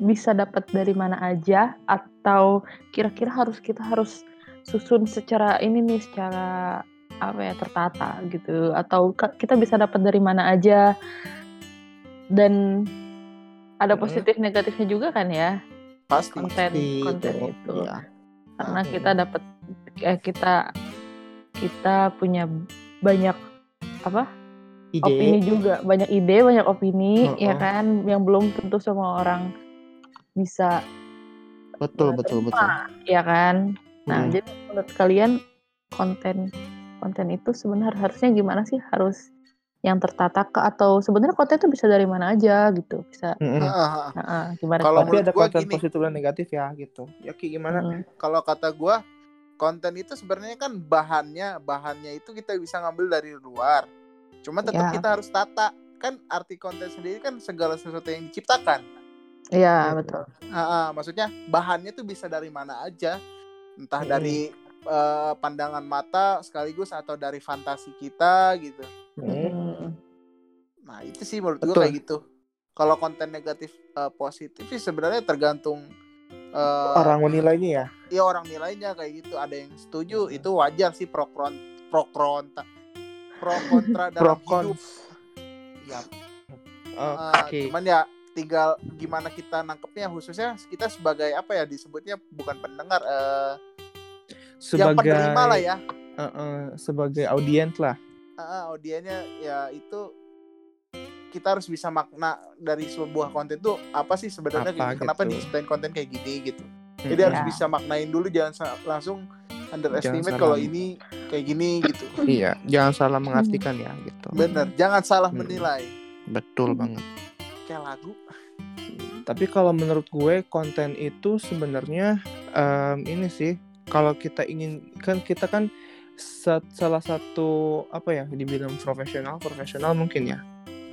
Speaker 3: bisa dapat dari mana aja atau kira-kira harus kita harus susun secara ini nih secara apa ya tertata gitu. Atau kita bisa dapat dari mana aja dan ada
Speaker 1: Mm-mm.
Speaker 3: positif negatifnya juga kan ya
Speaker 2: pasti
Speaker 3: konten konten itu
Speaker 1: iya.
Speaker 3: karena
Speaker 1: Mm-mm.
Speaker 3: kita dapat eh, kita kita punya banyak apa
Speaker 1: ide
Speaker 3: opini juga banyak ide banyak opini
Speaker 1: Heeh.
Speaker 3: ya kan yang belum tentu semua orang bisa
Speaker 1: betul betul betul
Speaker 3: ya kan nah
Speaker 1: Hmm.
Speaker 3: jadi menurut kalian konten konten itu sebenarnya harusnya gimana sih harus yang tertata ke atau sebenarnya konten itu bisa dari mana aja gitu bisa
Speaker 2: ah, ah.
Speaker 3: nah, ah, gimana
Speaker 2: Kalau
Speaker 1: tapi ada konten
Speaker 2: gini.
Speaker 1: positif dan negatif ya gitu ya Ki gimana
Speaker 3: Hmm.
Speaker 2: kalau kata gue konten itu sebenarnya kan bahannya bahannya itu kita bisa ngambil dari luar cuma tetap
Speaker 3: Ya.
Speaker 2: kita harus tata kan arti konten sendiri kan segala sesuatu yang diciptakan
Speaker 3: Iya
Speaker 1: Gitu.
Speaker 3: betul
Speaker 2: Ah, ah, maksudnya bahannya tuh bisa dari mana aja entah
Speaker 1: Hmm.
Speaker 2: dari eh, pandangan mata sekaligus atau dari fantasi kita gitu
Speaker 1: Mm.
Speaker 3: Hmm.
Speaker 2: nah itu sih menurut gue kayak gitu. Kalau konten negatif eh, positif sih sebenarnya tergantung eh,
Speaker 1: orang menilainya ya?
Speaker 2: Ya orang nilainya kayak gitu. Ada yang setuju itu wajar sih pro kron pro kontra pro kontra
Speaker 1: pro
Speaker 2: dalam hidup.
Speaker 1: cons.
Speaker 2: Ya.
Speaker 1: Oke.
Speaker 2: Eh, cuman ya tinggal gimana kita nangkepnya khususnya kita sebagai apa ya disebutnya bukan pendengar yang
Speaker 1: sebagai
Speaker 2: penerima lah ya.
Speaker 1: Eh, eh, sebagai audiens lah
Speaker 2: Ah, audiennya ya itu kita harus bisa makna dari sebuah konten tuh apa sih sebenarnya
Speaker 1: Apa
Speaker 2: kenapa
Speaker 1: gitu.
Speaker 2: diciptain konten kayak gini gitu jadi
Speaker 1: Mm-mm.
Speaker 2: harus
Speaker 3: Ya.
Speaker 2: bisa maknain dulu jangan langsung underestimate kalau ini kayak gini gitu
Speaker 1: iya jangan salah mengartikan ya gitu
Speaker 2: bener jangan salah
Speaker 1: Hmm.
Speaker 2: menilai
Speaker 1: betul banget
Speaker 2: kayak lagu
Speaker 1: tapi kalau menurut gue konten itu sebenarnya em, ini sih kalau kita ingin kan kita kan salah satu apa ya dibilang profesional profesional mungkin ya.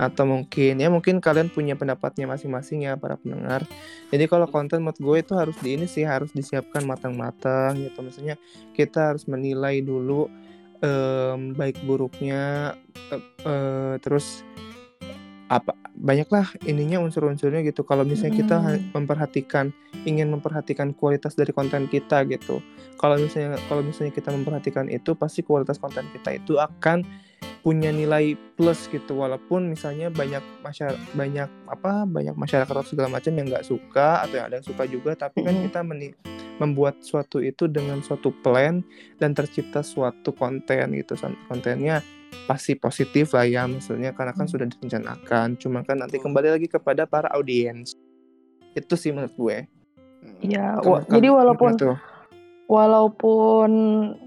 Speaker 1: Atau mungkin ya mungkin kalian punya pendapatnya masing-masing ya para pendengar. Jadi kalau konten menurut gue itu harus di ini sih harus disiapkan matang-matang gitu. Maksudnya kita harus menilai dulu em, baik buruknya eh, eh, terus apa banyaklah ininya unsur-unsurnya gitu kalau misalnya kita
Speaker 3: Hmm.
Speaker 1: memperhatikan ingin memperhatikan kualitas dari konten kita gitu kalau misalnya kalau misalnya kita memperhatikan itu pasti kualitas konten kita itu akan punya nilai plus gitu walaupun misalnya banyak masyarakat banyak apa banyak masyarakat atau segala macam yang nggak suka atau yang ada yang suka juga tapi kan
Speaker 3: Mm.
Speaker 1: kita meni- membuat suatu itu dengan suatu plan dan tercipta suatu konten gitu kontennya pasti positif lah ya maksudnya karena kan
Speaker 3: Hmm.
Speaker 1: sudah direncanakan cuma kan nanti kembali lagi kepada para audiens itu sih menurut gue
Speaker 3: Ya, wa- jadi
Speaker 1: kalian
Speaker 3: walaupun
Speaker 1: tuh?
Speaker 3: walaupun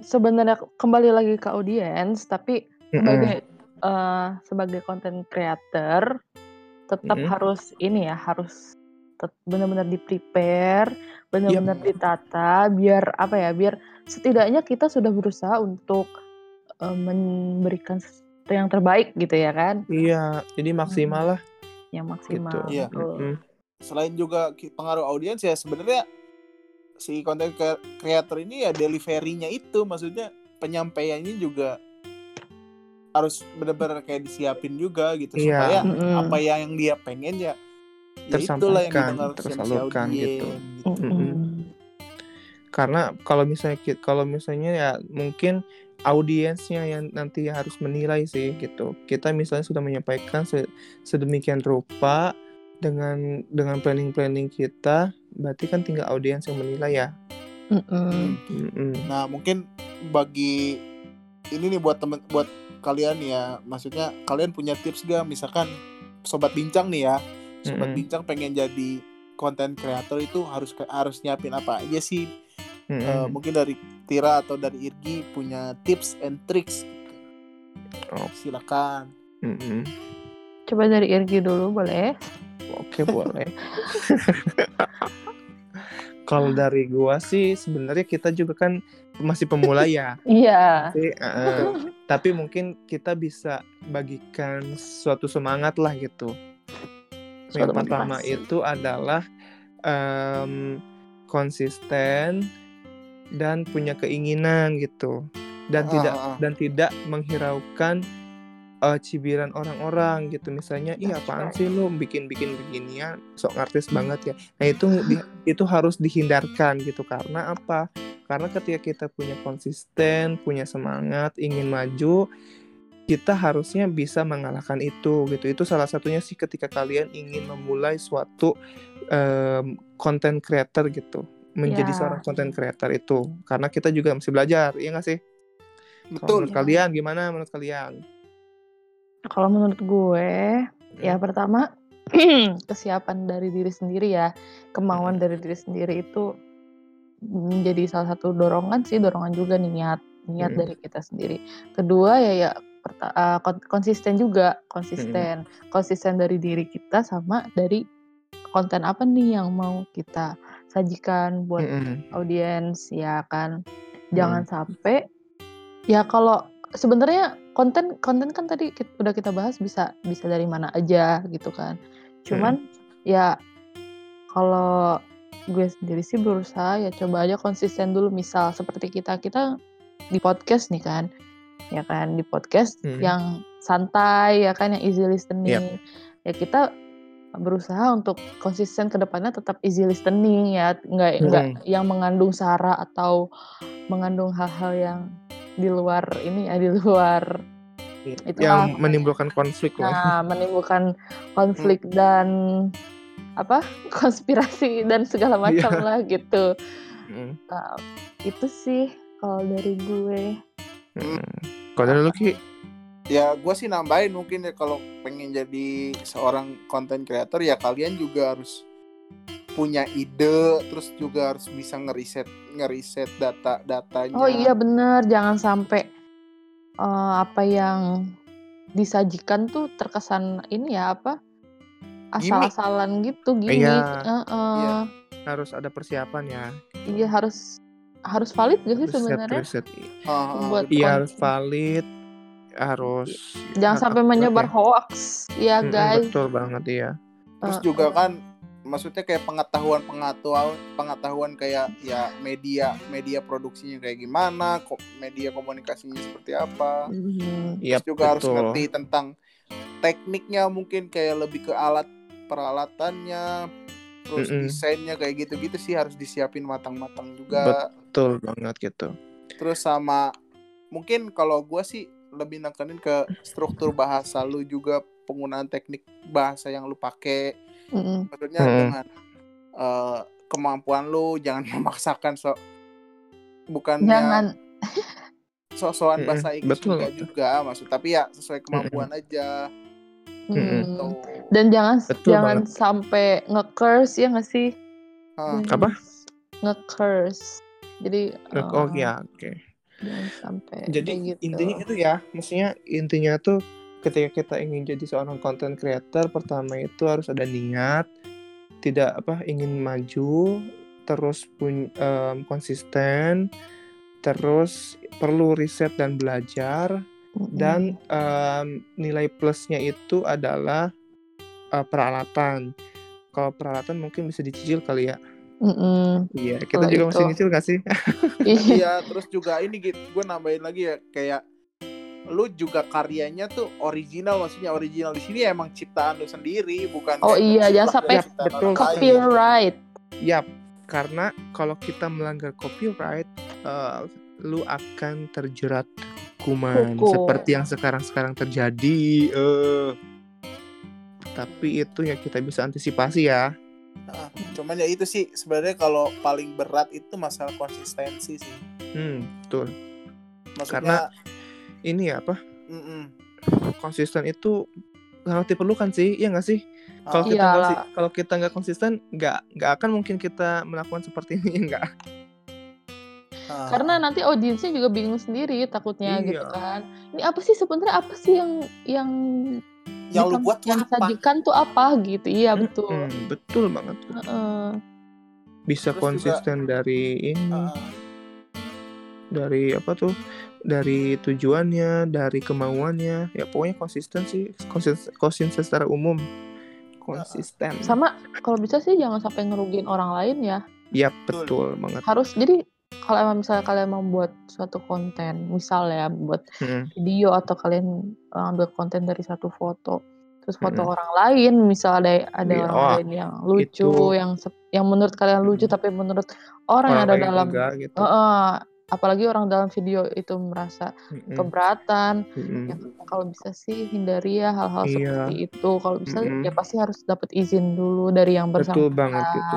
Speaker 3: sebenarnya kembali lagi ke audiens, tapi sebagai eh, sebagai content creator tetap
Speaker 1: Mm-mm.
Speaker 3: harus ini ya, harus benar-benar di prepare, benar-benar
Speaker 1: Yap.
Speaker 3: ditata, biar apa ya, biar setidaknya kita sudah berusaha untuk eh, memberikan sesuatu yang terbaik gitu ya kan,
Speaker 1: iya jadi maksimal lah
Speaker 3: yang maksimal.
Speaker 1: gitu
Speaker 2: Iya.
Speaker 3: betul.
Speaker 1: Mm-mm.
Speaker 2: Selain juga pengaruh audiens ya sebenarnya si konten creator ini ya deliverynya itu maksudnya penyampaiannya juga harus benar-benar kayak disiapin juga gitu
Speaker 1: Iya.
Speaker 2: supaya
Speaker 3: Mm-mm.
Speaker 2: apa yang dia pengen ya ya itulah yang
Speaker 1: Tersampaikan,
Speaker 2: si
Speaker 1: tersalurkan gitu.
Speaker 2: gitu.
Speaker 3: Mm-mm.
Speaker 1: karena kalau misalnya kalau misalnya ya mungkin audiensnya yang nanti harus menilai sih gitu kita misalnya sudah menyampaikan se- sedemikian rupa dengan dengan planning planning kita berarti kan tinggal audiens yang menilai ya
Speaker 3: Mm-mm.
Speaker 1: Mm-mm.
Speaker 2: Nah mungkin bagi ini nih buat temen buat kalian ya maksudnya kalian punya tips gak misalkan sobat bincang nih ya sobat
Speaker 1: Mm-mm.
Speaker 2: bincang pengen jadi konten kreator itu harus harus nyiapin apa aja sih
Speaker 1: Mm-mm.
Speaker 2: Eh, mungkin dari Tira atau dari Irgi punya tips and tricks
Speaker 1: Oh.
Speaker 2: silakan
Speaker 1: Mm-mm.
Speaker 3: Coba dari Irgi dulu boleh?
Speaker 1: Oke boleh. Kalau dari gua sih sebenarnya kita juga kan masih pemula ya.
Speaker 3: Iya.
Speaker 1: Tapi, eh, tapi mungkin kita bisa bagikan suatu semangat lah gitu. Yang
Speaker 3: Suatu
Speaker 1: pertama itu adalah em, konsisten dan punya keinginan gitu. Dan
Speaker 2: Ah,
Speaker 1: tidak
Speaker 2: ah,
Speaker 1: dan tidak menghiraukan eh, cibiran orang-orang gitu. Misalnya iya apaan sih lu bikin-bikin beginian? Sok artis banget ya. Nah itu di- itu harus dihindarkan gitu. Karena apa? Karena ketika kita punya konsisten punya semangat ingin maju kita harusnya bisa mengalahkan itu gitu. Itu salah satunya sih ketika kalian ingin memulai suatu content creator gitu menjadi
Speaker 3: Ya.
Speaker 1: seorang content creator itu karena kita juga masih belajar iya nggak sih
Speaker 2: betul
Speaker 1: menurut kalian gimana menurut kalian
Speaker 3: Kalau menurut gue,
Speaker 1: Hmm.
Speaker 3: ya pertama kesiapan dari diri sendiri ya, kemauan dari diri sendiri itu menjadi salah satu dorongan sih, dorongan juga nih niat niat
Speaker 1: Hmm.
Speaker 3: dari kita sendiri. Kedua ya ya kon- konsisten juga, konsisten, konsisten dari diri kita sama dari konten apa nih yang mau kita sajikan buat
Speaker 1: Mm-mm.
Speaker 3: audiens ya kan? Jangan sampai ya kalau sebenarnya konten konten kan tadi kit- udah kita bahas bisa bisa dari mana aja gitu kan. Cuman ya kalau gue sendiri sih berusaha ya coba aja konsisten dulu. Misal seperti kita kita di podcast nih kan ya kan? Di podcast
Speaker 1: Hmm.
Speaker 3: yang santai ya kan? Yang easy listening. Ya kita berusaha untuk konsisten ke depannya tetap easy listening ya. Nggak nggak yang mengandung sara atau mengandung hal-hal yang di luar ini ya di luar Itulah.
Speaker 1: yang menimbulkan konflik lah.
Speaker 3: Nah menimbulkan konflik dan apa? Konspirasi dan segala macam
Speaker 1: Iya.
Speaker 3: lah gitu.
Speaker 1: Mm,
Speaker 3: Nah, itu sih kalau dari gue.
Speaker 1: Mm. kalau dari lu Ki
Speaker 2: ya gue sih nambahin mungkin ya kalau pengen jadi seorang konten creator ya kalian juga harus punya ide terus juga harus bisa ngeriset ngeriset data datanya.
Speaker 3: Oh iya bener. Jangan sampai eh, apa yang disajikan tuh terkesan ini ya apa asal-asalan gitu gini
Speaker 1: Iya.
Speaker 2: Iya.
Speaker 1: harus ada persiapan ya.
Speaker 3: Iya harus harus valid gak sih sebenarnya?
Speaker 1: riset
Speaker 3: buat
Speaker 2: betul.
Speaker 1: iya harus valid harus
Speaker 3: Jangan sampai
Speaker 1: akurat
Speaker 3: menyebar
Speaker 1: ya.
Speaker 3: hoax ya guys.
Speaker 1: betul banget iya
Speaker 2: Terus
Speaker 3: Eh,
Speaker 2: juga kan maksudnya kayak pengetahuan pengetahuan pengetahuan kayak ya media media produksinya kayak gimana, kok media komunikasinya seperti apa.
Speaker 3: mhm.
Speaker 1: Iya
Speaker 2: Terus juga harus
Speaker 1: betul
Speaker 2: ngerti tentang tekniknya mungkin kayak lebih ke alat peralatannya, terus
Speaker 1: Mm-mm.
Speaker 2: desainnya kayak gitu-gitu sih harus disiapin matang-matang juga.
Speaker 1: betul banget gitu
Speaker 2: Terus sama mungkin kalau gua sih lebih nekenin ke struktur bahasa lu juga penggunaan teknik bahasa yang lu pakai
Speaker 3: Mhm.
Speaker 2: maksudnya
Speaker 1: Hmm.
Speaker 2: dengan eh, kemampuan lu jangan memaksakan so bukannya
Speaker 3: Jangan
Speaker 2: sok-sokan
Speaker 1: Mm-mm,
Speaker 2: bahasa Inggris
Speaker 1: betul.
Speaker 2: enggak juga maksud tapi ya sesuai kemampuan aja
Speaker 3: mhm.
Speaker 2: gitu.
Speaker 3: dan jangan
Speaker 1: Betul
Speaker 3: jangan
Speaker 1: banget.
Speaker 3: sampai nge-curse ya nggak sih?
Speaker 2: Ah,
Speaker 3: Jangan
Speaker 1: Apa?
Speaker 3: Nge-curse. Jadi
Speaker 1: oh
Speaker 3: eh,
Speaker 1: ya oke
Speaker 3: jangan sampai
Speaker 1: jadi
Speaker 3: gitu.
Speaker 1: intinya itu ya maksudnya intinya tuh ketika kita ingin jadi seorang content creator pertama itu harus ada niat tidak apa ingin maju terus pun em, konsisten terus perlu riset dan belajar dan em, nilai plusnya itu adalah eh, peralatan. Kalau peralatan mungkin bisa dicicil kali ya
Speaker 3: Mhm.
Speaker 1: iya kita
Speaker 3: Oh,
Speaker 1: juga
Speaker 3: itu.
Speaker 1: masih nyicil gak sih
Speaker 3: Iya.
Speaker 2: terus juga ini gitu gue nambahin lagi ya kayak lu juga karyanya tuh original maksudnya original di sini emang ciptaan lu sendiri bukan
Speaker 3: Oh iya, jangan sampai
Speaker 1: betul.
Speaker 3: Copyright.
Speaker 1: Yap, karena kalau kita melanggar copyright, eh, lu akan terjerat hukuman
Speaker 3: Hukum.
Speaker 1: seperti yang sekarang-sekarang terjadi. eh tapi itu yang kita bisa antisipasi ya.
Speaker 2: Nah, cuman ya itu sih sebenarnya kalau paling berat itu masalah konsistensi sih
Speaker 1: Hmm, betul.
Speaker 2: maksudnya
Speaker 1: Ini ya apa?
Speaker 2: mm-mm.
Speaker 1: Konsisten itu sangat diperlukan sih, iya nggak sih? Kalau
Speaker 2: Ah,
Speaker 1: kita nggak kalau kita nggak konsisten, nggak nggak akan mungkin kita melakukan seperti ini, nggak?
Speaker 2: ah.
Speaker 3: Karena nanti audiensnya juga bingung sendiri takutnya
Speaker 1: Iya.
Speaker 3: gitu kan. Ini apa sih sebenarnya apa sih yang yang
Speaker 2: yang lu buat tuh
Speaker 3: yang
Speaker 2: apa?
Speaker 3: sajikan tuh apa gitu. Iya betul.
Speaker 1: Mm-mm, betul banget.
Speaker 3: Heeh.
Speaker 1: Bisa
Speaker 2: Terus juga-
Speaker 1: konsisten dari ini.
Speaker 2: Ah,
Speaker 1: dari apa tuh dari tujuannya dari kemauannya ya pokoknya konsisten sih konsisten, konsisten secara umum konsisten
Speaker 3: Sama kalau bisa sih jangan sampai ngerugiin orang lain ya.
Speaker 1: ya betul banget
Speaker 3: Harus jadi kalau emang misalnya kalian mau buat suatu konten, misal ya buat
Speaker 1: Mm,
Speaker 3: video atau kalian uh, ambil konten dari satu foto terus foto
Speaker 1: Mm-mm.
Speaker 3: orang lain misal ada ada
Speaker 1: Iya,
Speaker 3: orang
Speaker 1: oh,
Speaker 3: lain yang lucu
Speaker 1: itu.
Speaker 3: yang yang menurut kalian lucu
Speaker 1: Mm.
Speaker 3: tapi menurut orang, yang
Speaker 1: orang
Speaker 3: ada
Speaker 1: lain
Speaker 3: dalam
Speaker 1: enggak gitu
Speaker 3: Heeh, apalagi orang dalam video itu merasa
Speaker 1: Mm-mm,
Speaker 3: keberatan
Speaker 1: mm-mm.
Speaker 3: ya kalau bisa sih hindari ya hal-hal
Speaker 1: Iya.
Speaker 3: seperti itu kalau bisa
Speaker 1: Mm-mm.
Speaker 3: ya pasti harus dapat izin dulu dari yang
Speaker 1: betul
Speaker 3: bersangkutan
Speaker 1: banget gitu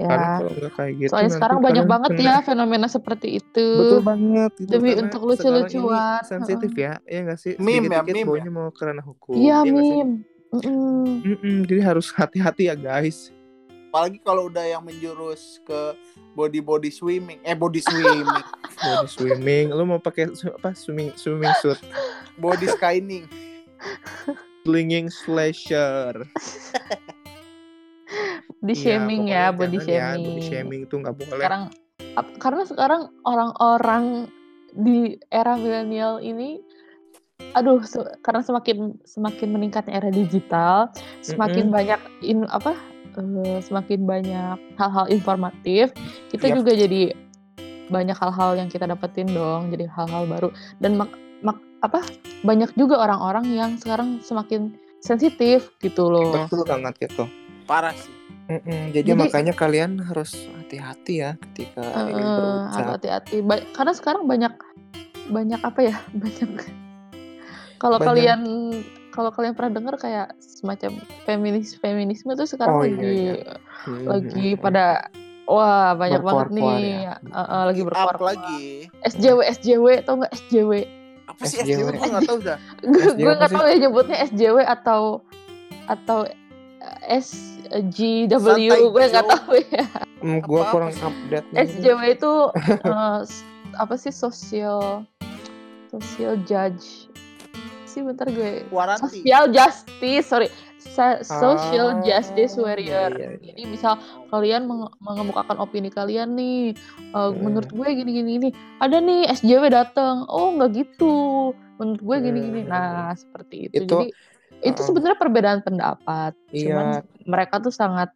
Speaker 3: ya.
Speaker 1: Karena kalau nggak kayak gitu
Speaker 3: soalnya sekarang banyak banget
Speaker 1: kena-
Speaker 3: ya fenomena seperti itu.
Speaker 1: Betul banget gitu,
Speaker 3: Demi
Speaker 1: karena
Speaker 3: untuk lucu-lucuan.
Speaker 1: sensitif ya ya nggak sih?
Speaker 2: Meme ya, meme
Speaker 1: baunya mau kerana hukum
Speaker 3: iya
Speaker 1: ya
Speaker 3: mim Mm-mm.
Speaker 1: Mm-mm, jadi harus hati-hati ya guys.
Speaker 2: Apalagi kalau udah yang menjurus ke body body swimming eh body swimming.
Speaker 1: Body swimming lu mau pakai su- apa swimming swimming suit?
Speaker 2: Body skying
Speaker 1: slinging slasher
Speaker 3: di
Speaker 1: Iya,
Speaker 3: shaming ya
Speaker 1: pokoknya
Speaker 3: body
Speaker 1: jangan ya,
Speaker 3: shaming.
Speaker 1: body shaming itu nggak boleh.
Speaker 3: sekarang ap- karena sekarang orang-orang di era milenial ini aduh se- karena semakin semakin meningkatnya era digital semakin
Speaker 1: Mm-mm.
Speaker 3: banyak in apa eh, semakin banyak hal-hal informatif kita
Speaker 1: Yap.
Speaker 3: juga jadi banyak hal-hal yang kita dapetin dong jadi hal-hal baru dan mak, mak- apa banyak juga orang-orang yang sekarang semakin sensitif gitu loh
Speaker 1: Betul banget gitu.
Speaker 2: parah sih
Speaker 1: Mm-mm, Jadi,
Speaker 3: Jadi-
Speaker 1: makanya kalian harus hati-hati ya ketika ingin
Speaker 3: Eh,
Speaker 1: berucap.
Speaker 3: harus hati-hati. Ba- karena sekarang banyak banyak apa ya? Banyak. Kalau kalian kalau kalian pernah dengar kayak semacam feminis feminisme tuh sekarang
Speaker 1: Oh, iya,
Speaker 3: lagi
Speaker 1: iya. Hmm,
Speaker 3: lagi
Speaker 1: hmm, hmm.
Speaker 3: pada wah banyak banget nih.
Speaker 1: ya.
Speaker 3: Eh, eh, lagi. Berkuar
Speaker 2: lagi
Speaker 3: SJW SJW tau nggak SJW
Speaker 2: apa sih
Speaker 1: SJW?
Speaker 2: SJW gue nggak tahu dah.
Speaker 3: Gue nggak tahu ya nyebutnya SJW atau atau eh, SGW
Speaker 2: Santai,
Speaker 3: gue nggak tahu ya
Speaker 1: Hmm,
Speaker 2: Apa-apa
Speaker 1: kurang update. nih.
Speaker 3: SJW itu s- apa sih social social judge sih bentar gue
Speaker 2: waranti
Speaker 3: social justice sorry sa- social
Speaker 1: Ah,
Speaker 3: justice warrior.
Speaker 1: iya, iya, iya.
Speaker 3: Jadi misal kalian menge- mengemukakan opini kalian nih, eh,
Speaker 1: Hmm.
Speaker 3: menurut gue gini gini gini. Ada nih SJW datang, oh nggak gitu. Menurut gue gini gini.
Speaker 1: Hmm.
Speaker 3: Nah seperti itu.
Speaker 1: Itu-
Speaker 3: Jadi itu sebenarnya perbedaan pendapat. Cuman
Speaker 1: Iya.
Speaker 3: mereka tuh sangat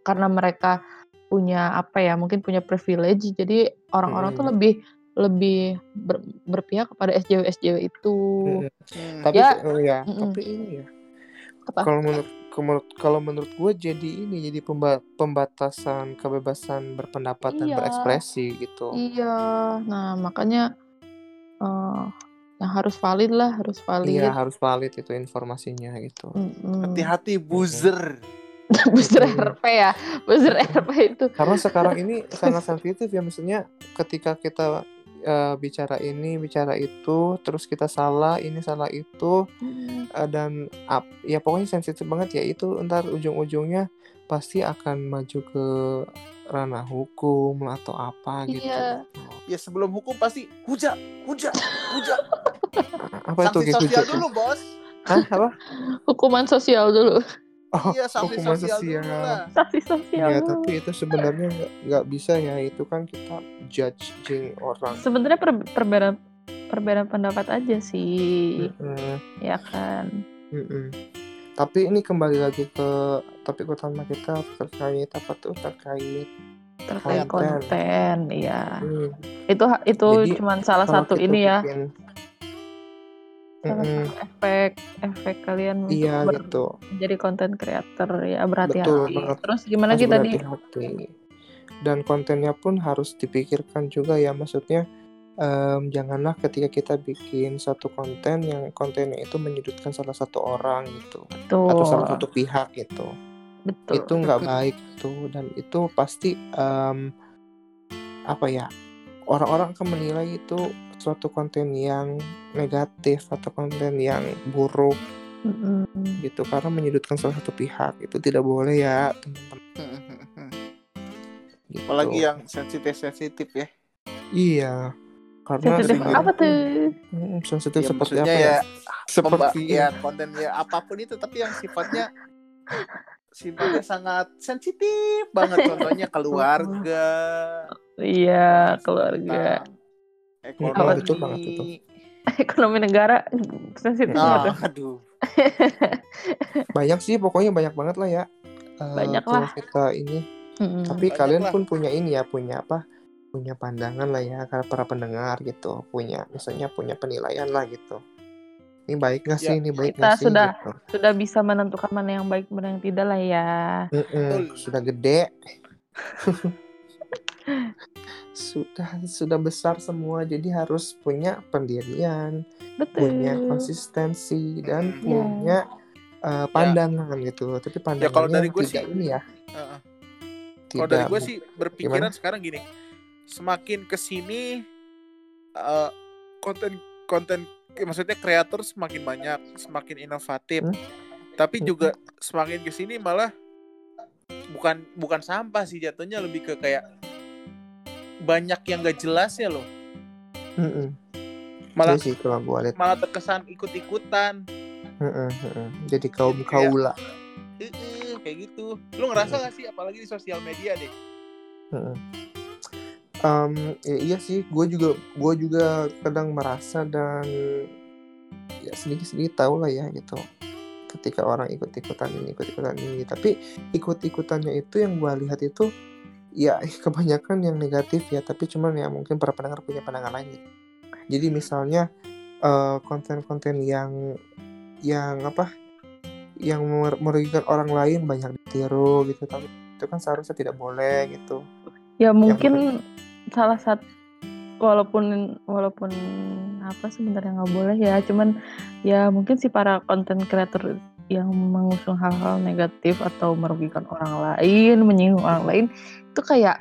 Speaker 3: karena mereka punya apa ya mungkin punya privilege jadi orang-orang tuh
Speaker 1: Hmm.
Speaker 3: lebih lebih ber- berpihak kepada SJW SJW itu
Speaker 1: Mm-mm.
Speaker 2: Hmm.
Speaker 1: Tapi
Speaker 3: Ya.
Speaker 1: oh ya,
Speaker 3: Mm-mm.
Speaker 1: tapi ini ya.
Speaker 3: Apa?
Speaker 1: Kalau menurut menurut kalau menurut gue jadi ini jadi pemba- pembatasan kebebasan berpendapat dan
Speaker 3: Iya.
Speaker 1: berekspresi gitu.
Speaker 3: iya nah makanya eh yang harus valid lah harus valid
Speaker 1: Iya harus valid itu informasinya gitu.
Speaker 3: Mm-mm.
Speaker 2: Hati-hati buzzer.
Speaker 3: buzzer
Speaker 1: Mm.
Speaker 3: RP ya buzzer RP itu
Speaker 1: Karena sekarang ini sangat sensitif ya maksudnya ketika kita eh, bicara ini bicara itu terus kita salah ini salah itu
Speaker 3: Mm.
Speaker 1: eh, dan ap, ya pokoknya sensitif banget ya itu ntar ujung-ujungnya pasti akan maju ke ranah hukum lah atau apa gitu.
Speaker 3: Iya.
Speaker 2: Ya sebelum hukum pasti huja, huja, huja.
Speaker 1: Apa itu
Speaker 2: Sanksi sosial dulu, Bos.
Speaker 1: Hah, apa?
Speaker 3: hukuman sosial dulu
Speaker 1: Oh,
Speaker 2: iya, sanksi
Speaker 1: hukuman
Speaker 2: sosial,
Speaker 1: sosial.
Speaker 2: dulu lah.
Speaker 3: sanksi sosial
Speaker 1: Ya,
Speaker 3: dulu.
Speaker 1: tapi itu sebenarnya nggak bisa ya. Itu kan kita judging orang.
Speaker 3: sebenarnya per- perbedaan perbedaan pendapat aja sih
Speaker 1: Mm-mm,
Speaker 3: ya kan
Speaker 1: mm-mm. Tapi ini kembali lagi ke topik utama kita terkait apa tuh terkait
Speaker 3: terkait
Speaker 1: Konten.
Speaker 3: konten ya
Speaker 1: hmm,
Speaker 3: itu itu
Speaker 1: Jadi,
Speaker 3: cuman salah satu ini ya.
Speaker 1: bikin-
Speaker 3: salah
Speaker 1: Mm-mm,
Speaker 3: satu efek efek kalian
Speaker 1: Iya
Speaker 3: ber-
Speaker 1: gitu.
Speaker 3: menjadi konten creator ya
Speaker 1: Betul
Speaker 3: berhati-hati
Speaker 1: banget.
Speaker 3: terus gimana kita tadi.
Speaker 1: Dan kontennya pun harus dipikirkan juga ya maksudnya em, janganlah ketika kita bikin satu konten yang kontennya itu menyudutkan salah satu orang gitu.
Speaker 3: Betul
Speaker 1: atau salah satu pihak gitu
Speaker 3: betul.
Speaker 1: Itu nggak baik tuh dan itu pasti em, apa ya orang-orang akan menilai itu suatu konten yang negatif atau konten yang buruk.
Speaker 3: Mm-mm.
Speaker 1: gitu karena menyudutkan salah satu pihak. Itu tidak boleh ya teman-teman. Gitu.
Speaker 2: Apalagi yang sensitif-sensitif ya.
Speaker 1: iya. Karena
Speaker 3: sensitif apa tuh?
Speaker 1: Mm, sensitif
Speaker 2: Ya,
Speaker 1: seperti apa ya,
Speaker 2: ya,
Speaker 1: seperti
Speaker 2: ya konten ya apa pun itu tapi yang sifatnya sifatnya sangat sensitif banget contohnya keluarga
Speaker 3: iya keluarga
Speaker 1: Apa?
Speaker 2: ekonomi
Speaker 1: Betul banget itu.
Speaker 3: ekonomi negara sensitif
Speaker 2: nah
Speaker 3: tuh?
Speaker 2: aduh
Speaker 1: banyak sih pokoknya banyak banget lah ya Eh,
Speaker 3: Banyak
Speaker 1: kalau
Speaker 3: lah.
Speaker 1: kita ini
Speaker 3: Mm-mm.
Speaker 1: tapi
Speaker 2: Banyak
Speaker 1: kalian
Speaker 2: lah.
Speaker 1: pun punya ini ya punya apa punya pandangan lah ya karena para pendengar gitu punya misalnya punya penilaian lah gitu ini baik nggak sih
Speaker 2: Ya,
Speaker 1: ini baik
Speaker 3: kita
Speaker 1: nggak sih
Speaker 3: sudah-
Speaker 1: gitu.
Speaker 3: sudah bisa menentukan mana yang baik mana yang tidak lah ya
Speaker 1: Mm-mm,
Speaker 2: Betul.
Speaker 1: sudah gede sudah sudah besar semua jadi harus punya pendirian
Speaker 3: betul
Speaker 1: punya konsistensi dan
Speaker 2: Hmm.
Speaker 1: punya uh, pandangan gitu tapi pandangannya
Speaker 2: kalau dari gue
Speaker 1: tidak
Speaker 2: sih-
Speaker 1: ini ya
Speaker 2: Heeh.
Speaker 1: tidak
Speaker 2: kalau dari gue sih berpikiran
Speaker 1: Gimana?
Speaker 2: sekarang gini semakin ke sini eh, konten konten maksudnya kreator semakin banyak semakin inovatif
Speaker 1: Hmm.
Speaker 2: tapi
Speaker 1: Hmm.
Speaker 2: juga semakin ke sini malah bukan bukan sampah sih jatuhnya lebih ke kayak banyak yang gak jelas ya loh
Speaker 1: Mm-mm.
Speaker 2: malah
Speaker 1: Iya sih kalau gue lihat
Speaker 2: malah terkesan ikut-ikutan
Speaker 1: Mm-mm, mm-mm. jadi kaum
Speaker 2: Jadi kayak-
Speaker 1: kaula
Speaker 2: Eh, eh, kayak gitu lu ngerasa gak sih apalagi di sosial media deh
Speaker 1: Mm-mm. Em, ya iya sih gue juga gue juga kadang merasa dan ya sedikit sedikit tahu lah ya gitu ketika orang ikut-ikutan ini ikut-ikutan ini tapi ikut-ikutannya itu yang gue lihat itu ya kebanyakan yang negatif ya tapi cuman ya mungkin para pendengar punya pandangan lain gitu. jadi misalnya eh, konten-konten yang yang apa yang mer- merugikan orang lain banyak ditiru gitu tapi itu kan seharusnya tidak boleh gitu
Speaker 3: ya mungkin salah satu walaupun walaupun apa sebenarnya nggak boleh ya cuman ya mungkin si para konten creator yang mengusung hal-hal negatif atau merugikan orang lain menyinggung orang lain itu kayak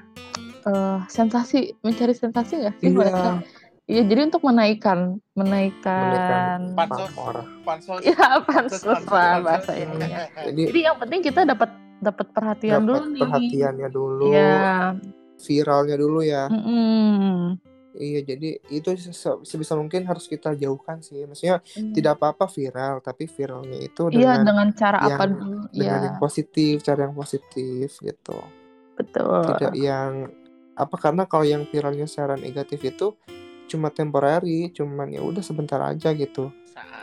Speaker 3: eh, sensasi mencari sensasi nggak sih mereka
Speaker 1: iya
Speaker 3: Iya, jadi untuk menaikkan, menaikkan,
Speaker 1: menaikkan
Speaker 2: Pansos. pansos
Speaker 3: ya pansus
Speaker 2: pansos,
Speaker 3: lah
Speaker 2: pansos.
Speaker 3: bahasa ininya.
Speaker 1: Jadi
Speaker 3: Jadi yang penting kita dapat dapat perhatian
Speaker 1: dapat
Speaker 3: dulu nih.
Speaker 1: perhatiannya dulu,
Speaker 3: Ya,
Speaker 1: viralnya dulu ya.
Speaker 3: mm-mm.
Speaker 1: iya jadi itu se- sebisa mungkin harus kita jauhkan sih maksudnya
Speaker 3: Hmm.
Speaker 1: tidak apa-apa viral tapi viralnya itu
Speaker 3: Iya
Speaker 1: dengan
Speaker 3: dengan cara
Speaker 1: yang-
Speaker 3: apa dulu?
Speaker 1: dengan
Speaker 3: Iya
Speaker 1: yang positif cara yang positif gitu
Speaker 3: betul.
Speaker 1: tidak yang apa karena kalau yang viralnya secara negatif itu cuma temporary cuman ya udah sebentar aja gitu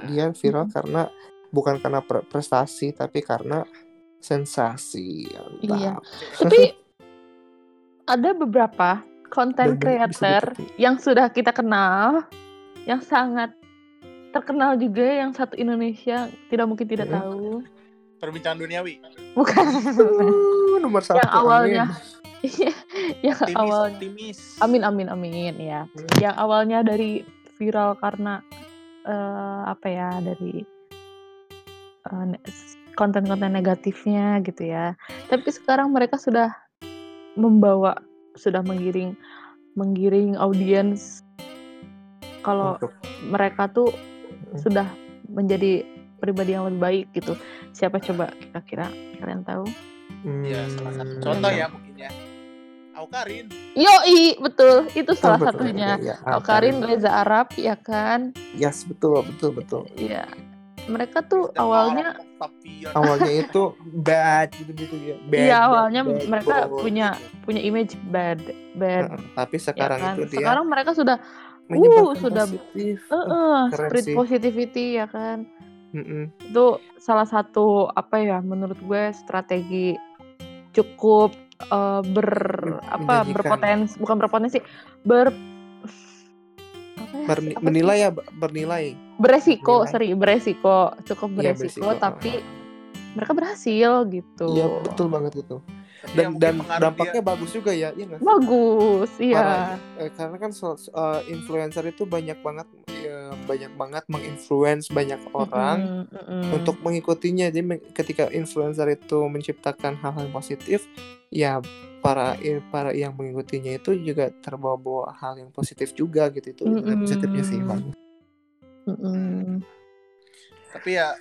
Speaker 1: dia viral
Speaker 3: Mhm.
Speaker 1: karena bukan karena pre- prestasi tapi karena sensasi
Speaker 3: Iya.
Speaker 1: Mantap.
Speaker 3: Tapi ada beberapa konten creator yang sudah kita kenal, yang sangat terkenal juga, yang satu Indonesia tidak mungkin tidak
Speaker 1: Mm.
Speaker 3: tahu.
Speaker 2: Perbincangan duniawi.
Speaker 3: Bukan.
Speaker 1: Uh, nomor satu
Speaker 3: yang awalnya, yang
Speaker 2: Optimis,
Speaker 3: awal.
Speaker 2: optimis.
Speaker 3: Amin amin amin ya.
Speaker 1: Hmm.
Speaker 3: Yang awalnya dari viral karena eh, apa ya dari eh, ne- konten-konten negatifnya gitu ya. Tapi sekarang mereka sudah membawa sudah menggiring menggiring audiens kalau
Speaker 1: Untuk-
Speaker 3: mereka tuh
Speaker 1: Hmm.
Speaker 3: sudah menjadi pribadi yang lebih baik gitu. Siapa coba kira-kira kalian tahu?
Speaker 2: Ya, salah satu
Speaker 1: Hmm.
Speaker 2: contoh ya mungkin ya. Aukarin.
Speaker 3: Yoi, betul. Itu
Speaker 1: Betul,
Speaker 3: salah
Speaker 1: betul,
Speaker 3: satunya.
Speaker 1: betul, ya,
Speaker 3: Aukarin Reza Arab ya kan?
Speaker 1: Yes, betul, betul, betul.
Speaker 3: Iya. Mereka tuh
Speaker 2: Dan
Speaker 3: awalnya
Speaker 2: Octavian.
Speaker 1: Awalnya itu bad gitu-gitu ya. Bad,
Speaker 3: iya
Speaker 1: bad,
Speaker 3: awalnya
Speaker 1: bad
Speaker 3: mereka
Speaker 1: boy.
Speaker 3: punya punya image bad bad
Speaker 1: tapi
Speaker 3: ya
Speaker 1: sekarang
Speaker 3: kan.
Speaker 1: itu dia
Speaker 3: Sekarang mereka sudah
Speaker 1: menyebarkan
Speaker 3: sudah-
Speaker 1: positif.
Speaker 3: eh eh,
Speaker 1: keren
Speaker 3: spread
Speaker 1: sih.
Speaker 3: positivity ya kan.
Speaker 1: Mm-mm.
Speaker 3: Itu salah satu apa ya menurut gue strategi cukup eh, ber apa
Speaker 1: Menjanjikan.
Speaker 3: berpotensi bukan berpotensi ber apa ya, apa sih?
Speaker 1: menilai ya, bernilai.
Speaker 3: Beresiko
Speaker 1: Menilai.
Speaker 3: sorry beresiko cukup
Speaker 1: Iya,
Speaker 3: beresiko,
Speaker 1: beresiko,
Speaker 3: tapi mereka berhasil gitu
Speaker 1: Iya, betul banget itu. Dan
Speaker 2: mungkin
Speaker 1: dan dampaknya
Speaker 2: dia-
Speaker 1: bagus juga ya, iya
Speaker 3: bagus iya
Speaker 1: Parah. Eh, karena kan so- so- eh, influencer itu banyak banget ya, banyak banget menginfluence banyak orang
Speaker 3: Mm-mm, mm-mm.
Speaker 1: untuk mengikutinya. Jadi ketika influencer itu menciptakan hal-hal positif, ya para i- para yang mengikutinya itu juga terbawa-bawa hal yang positif juga gitu itu nilai
Speaker 3: Mm-mm.
Speaker 1: positifnya sih bagus.
Speaker 3: Mm-mm.
Speaker 2: Tapi ya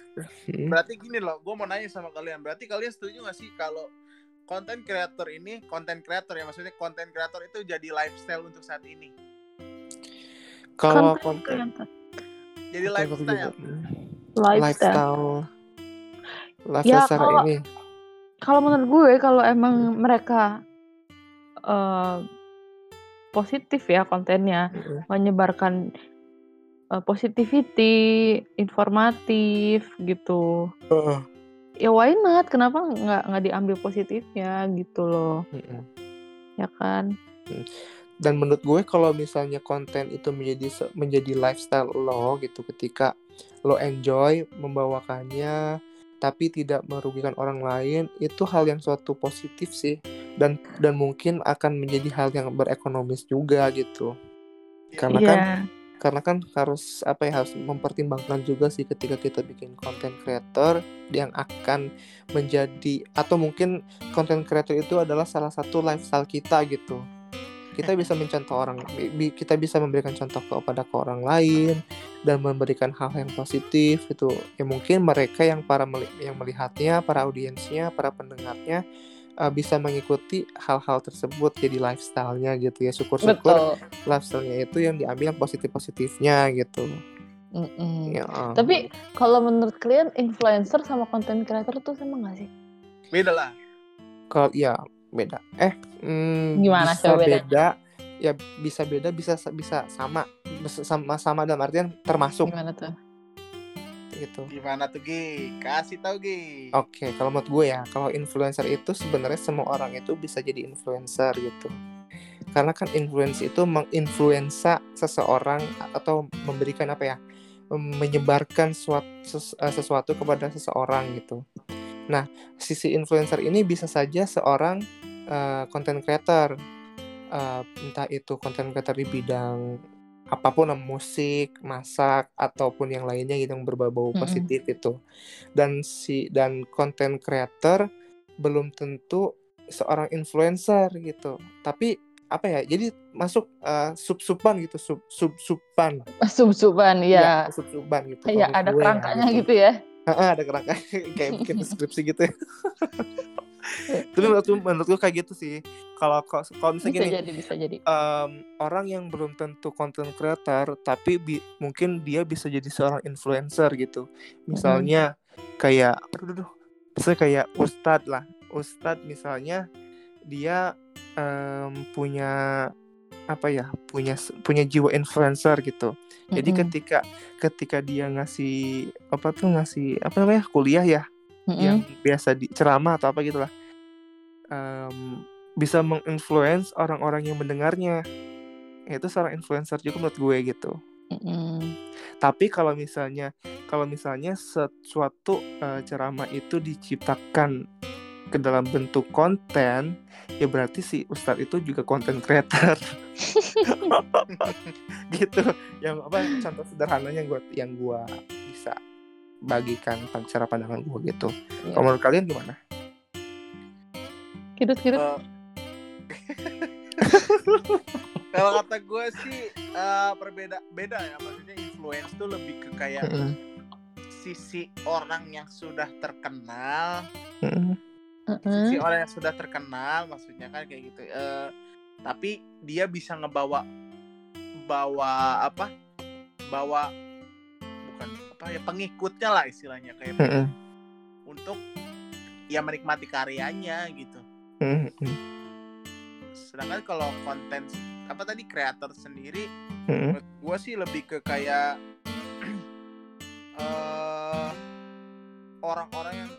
Speaker 1: Hmm.
Speaker 2: berarti gini loh, gue mau nanya sama kalian. Berarti kalian setuju gak sih kalau konten creator ini, konten creator ya maksudnya konten creator itu jadi lifestyle untuk saat ini.
Speaker 1: Kalau
Speaker 3: Konten.
Speaker 2: Jadi
Speaker 1: konten
Speaker 2: lifestyle.
Speaker 1: juga, hmm,
Speaker 3: lifestyle.
Speaker 1: lifestyle lifestyle
Speaker 3: Ya,
Speaker 1: secara
Speaker 3: kalau-
Speaker 1: ini
Speaker 3: Kalau menurut gue kalau emang mereka eh, positif ya kontennya,
Speaker 1: Mm-mm.
Speaker 3: menyebarkan eh, positivity, informatif gitu.
Speaker 1: Heeh.
Speaker 3: Ya why not? Kenapa nggak nggak diambil positifnya gitu loh,
Speaker 1: Mm-mm.
Speaker 3: ya kan?
Speaker 1: dan menurut gue kalau misalnya konten itu menjadi menjadi lifestyle lo gitu ketika lo enjoy membawakannya tapi tidak merugikan orang lain itu hal yang suatu positif sih dan dan mungkin akan menjadi hal yang berekonomis juga gitu karena kan
Speaker 3: Iya.
Speaker 1: Karena kan harus apa ya harus mempertimbangkan juga sih ketika kita bikin konten creator yang akan menjadi atau mungkin konten creator itu adalah salah satu lifestyle kita gitu. Kita bisa mencontoh orang kita bisa memberikan contoh kepada ke orang lain dan memberikan hal yang positif gitu. Ya mungkin mereka yang para meli- yang melihatnya para audiensnya para pendengarnya uh, bisa mengikuti hal-hal tersebut jadi lifestyle-nya gitu ya syukur-syukur lifestyle-nya itu yang diambil yang positif-positifnya gitu.
Speaker 3: Mm-mm.
Speaker 1: Ya. um,
Speaker 3: Tapi kalau menurut kalian influencer sama content creator tuh sama nggak sih?
Speaker 2: Beda lah.
Speaker 1: kalau ya beda. Eh, mm,
Speaker 3: Gimana
Speaker 1: bisa
Speaker 3: coba beda?
Speaker 1: beda? Ya bisa beda, bisa bisa sama, sama sama dalam artian termasuk
Speaker 3: Gimana tuh?
Speaker 1: Gitu.
Speaker 2: Gimana tuh Gi? Kasih tau Gi.
Speaker 1: Oke, kalau menurut gue ya, kalau influencer itu sebenarnya semua orang itu bisa jadi influencer gitu. Karena kan influence itu menginfluensa seseorang atau memberikan apa ya? menyebarkan suatu, sesuatu kepada seseorang gitu. Nah, sisi influencer ini bisa saja seorang uh, content creator, uh, entah itu content creator di bidang apa pun musik, masak ataupun yang lainnya gitu yang berbau
Speaker 3: Mm-mm.
Speaker 1: positif itu. Dan si dan content creator belum tentu seorang influencer gitu. Tapi apa ya? Jadi masuk uh, sub-suban gitu, sub sub suban.
Speaker 3: Sub-suban ya.
Speaker 1: sub-suban gitu. Kalau
Speaker 3: ada
Speaker 1: gue ya,
Speaker 3: kerangkanya gitu ya.
Speaker 1: Heeh, ada kerangka kayak bikin deskripsi gitu ya. tapi menurut gue menurut gue kayak gitu sih. Kalau kalau misalnya
Speaker 3: bisa
Speaker 1: gini
Speaker 3: jadi bisa jadi.
Speaker 1: em, orang yang belum tentu content creator tapi bi- mungkin dia bisa jadi seorang influencer gitu. Misalnya kayak aduh, aduh, aduh. misalnya kayak ustadz lah. Ustadz misalnya dia em, punya apa ya punya punya jiwa influencer gitu. Jadi
Speaker 3: Mm-mm.
Speaker 1: ketika ketika dia ngasih apa tuh ngasih apa namanya kuliah ya
Speaker 3: Mm-mm.
Speaker 1: yang biasa di ceramah atau apa gitulah Em, bisa menginfluence orang-orang yang mendengarnya. Itu seorang influencer juga menurut gue gitu.
Speaker 3: Mm-mm.
Speaker 1: tapi kalau misalnya kalau misalnya sesuatu eh, ceramah itu diciptakan ke dalam bentuk konten ya berarti si ustadz itu juga konten creator. Gitu. Yang apa contoh sederhananya gue yang gue bagikan cara pandangan gue gitu
Speaker 3: Iya.
Speaker 1: kalau menurut kalian gimana
Speaker 3: Kidut kidut.
Speaker 2: Eh, Kalau kata gue sih eh, berbeda beda ya maksudnya influence tuh lebih ke kayak
Speaker 1: Mm-mm.
Speaker 2: sisi orang yang sudah terkenal
Speaker 1: Mm-mm.
Speaker 2: sisi
Speaker 3: Mm-mm.
Speaker 2: orang yang sudah terkenal maksudnya kan kayak gitu Eh, tapi dia bisa ngebawa bawa apa bawa ya pengikutnya lah istilahnya kayak
Speaker 1: Mm-mm.
Speaker 2: untuk ya menikmati karyanya gitu
Speaker 1: Mm-mm.
Speaker 2: sedangkan kalau konten apa tadi kreator sendiri
Speaker 1: Mm-mm.
Speaker 2: menurut gue sih lebih ke kayak eh, orang-orang yang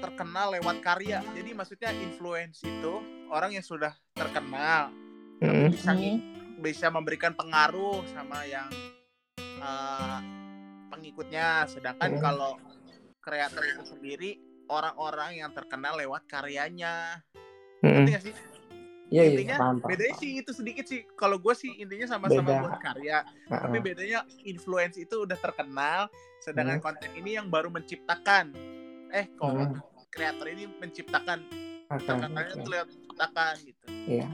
Speaker 2: terkenal lewat karya jadi maksudnya influence itu orang yang sudah terkenal
Speaker 1: Mm-mm.
Speaker 2: bisa
Speaker 3: Mm.
Speaker 2: bisa memberikan pengaruh sama yang eh, pengikutnya sedangkan
Speaker 1: Hmm.
Speaker 2: kalau kreator itu sendiri orang-orang yang terkenal lewat karyanya. Ngerti nggak sih
Speaker 1: Iya iya
Speaker 2: intinya
Speaker 1: paham, paham,
Speaker 2: bedanya
Speaker 1: paham.
Speaker 2: sih itu sedikit sih kalau gue sih intinya sama-sama buat karya tapi
Speaker 1: Heeh.
Speaker 2: bedanya influence itu udah terkenal sedangkan
Speaker 1: Hmm.
Speaker 2: konten ini yang baru menciptakan eh kok
Speaker 1: Hmm.
Speaker 2: kreator ini menciptakan
Speaker 1: Oke,
Speaker 2: terkenalnya
Speaker 1: oke.
Speaker 2: tuh lewat menciptakan gitu
Speaker 1: Iya.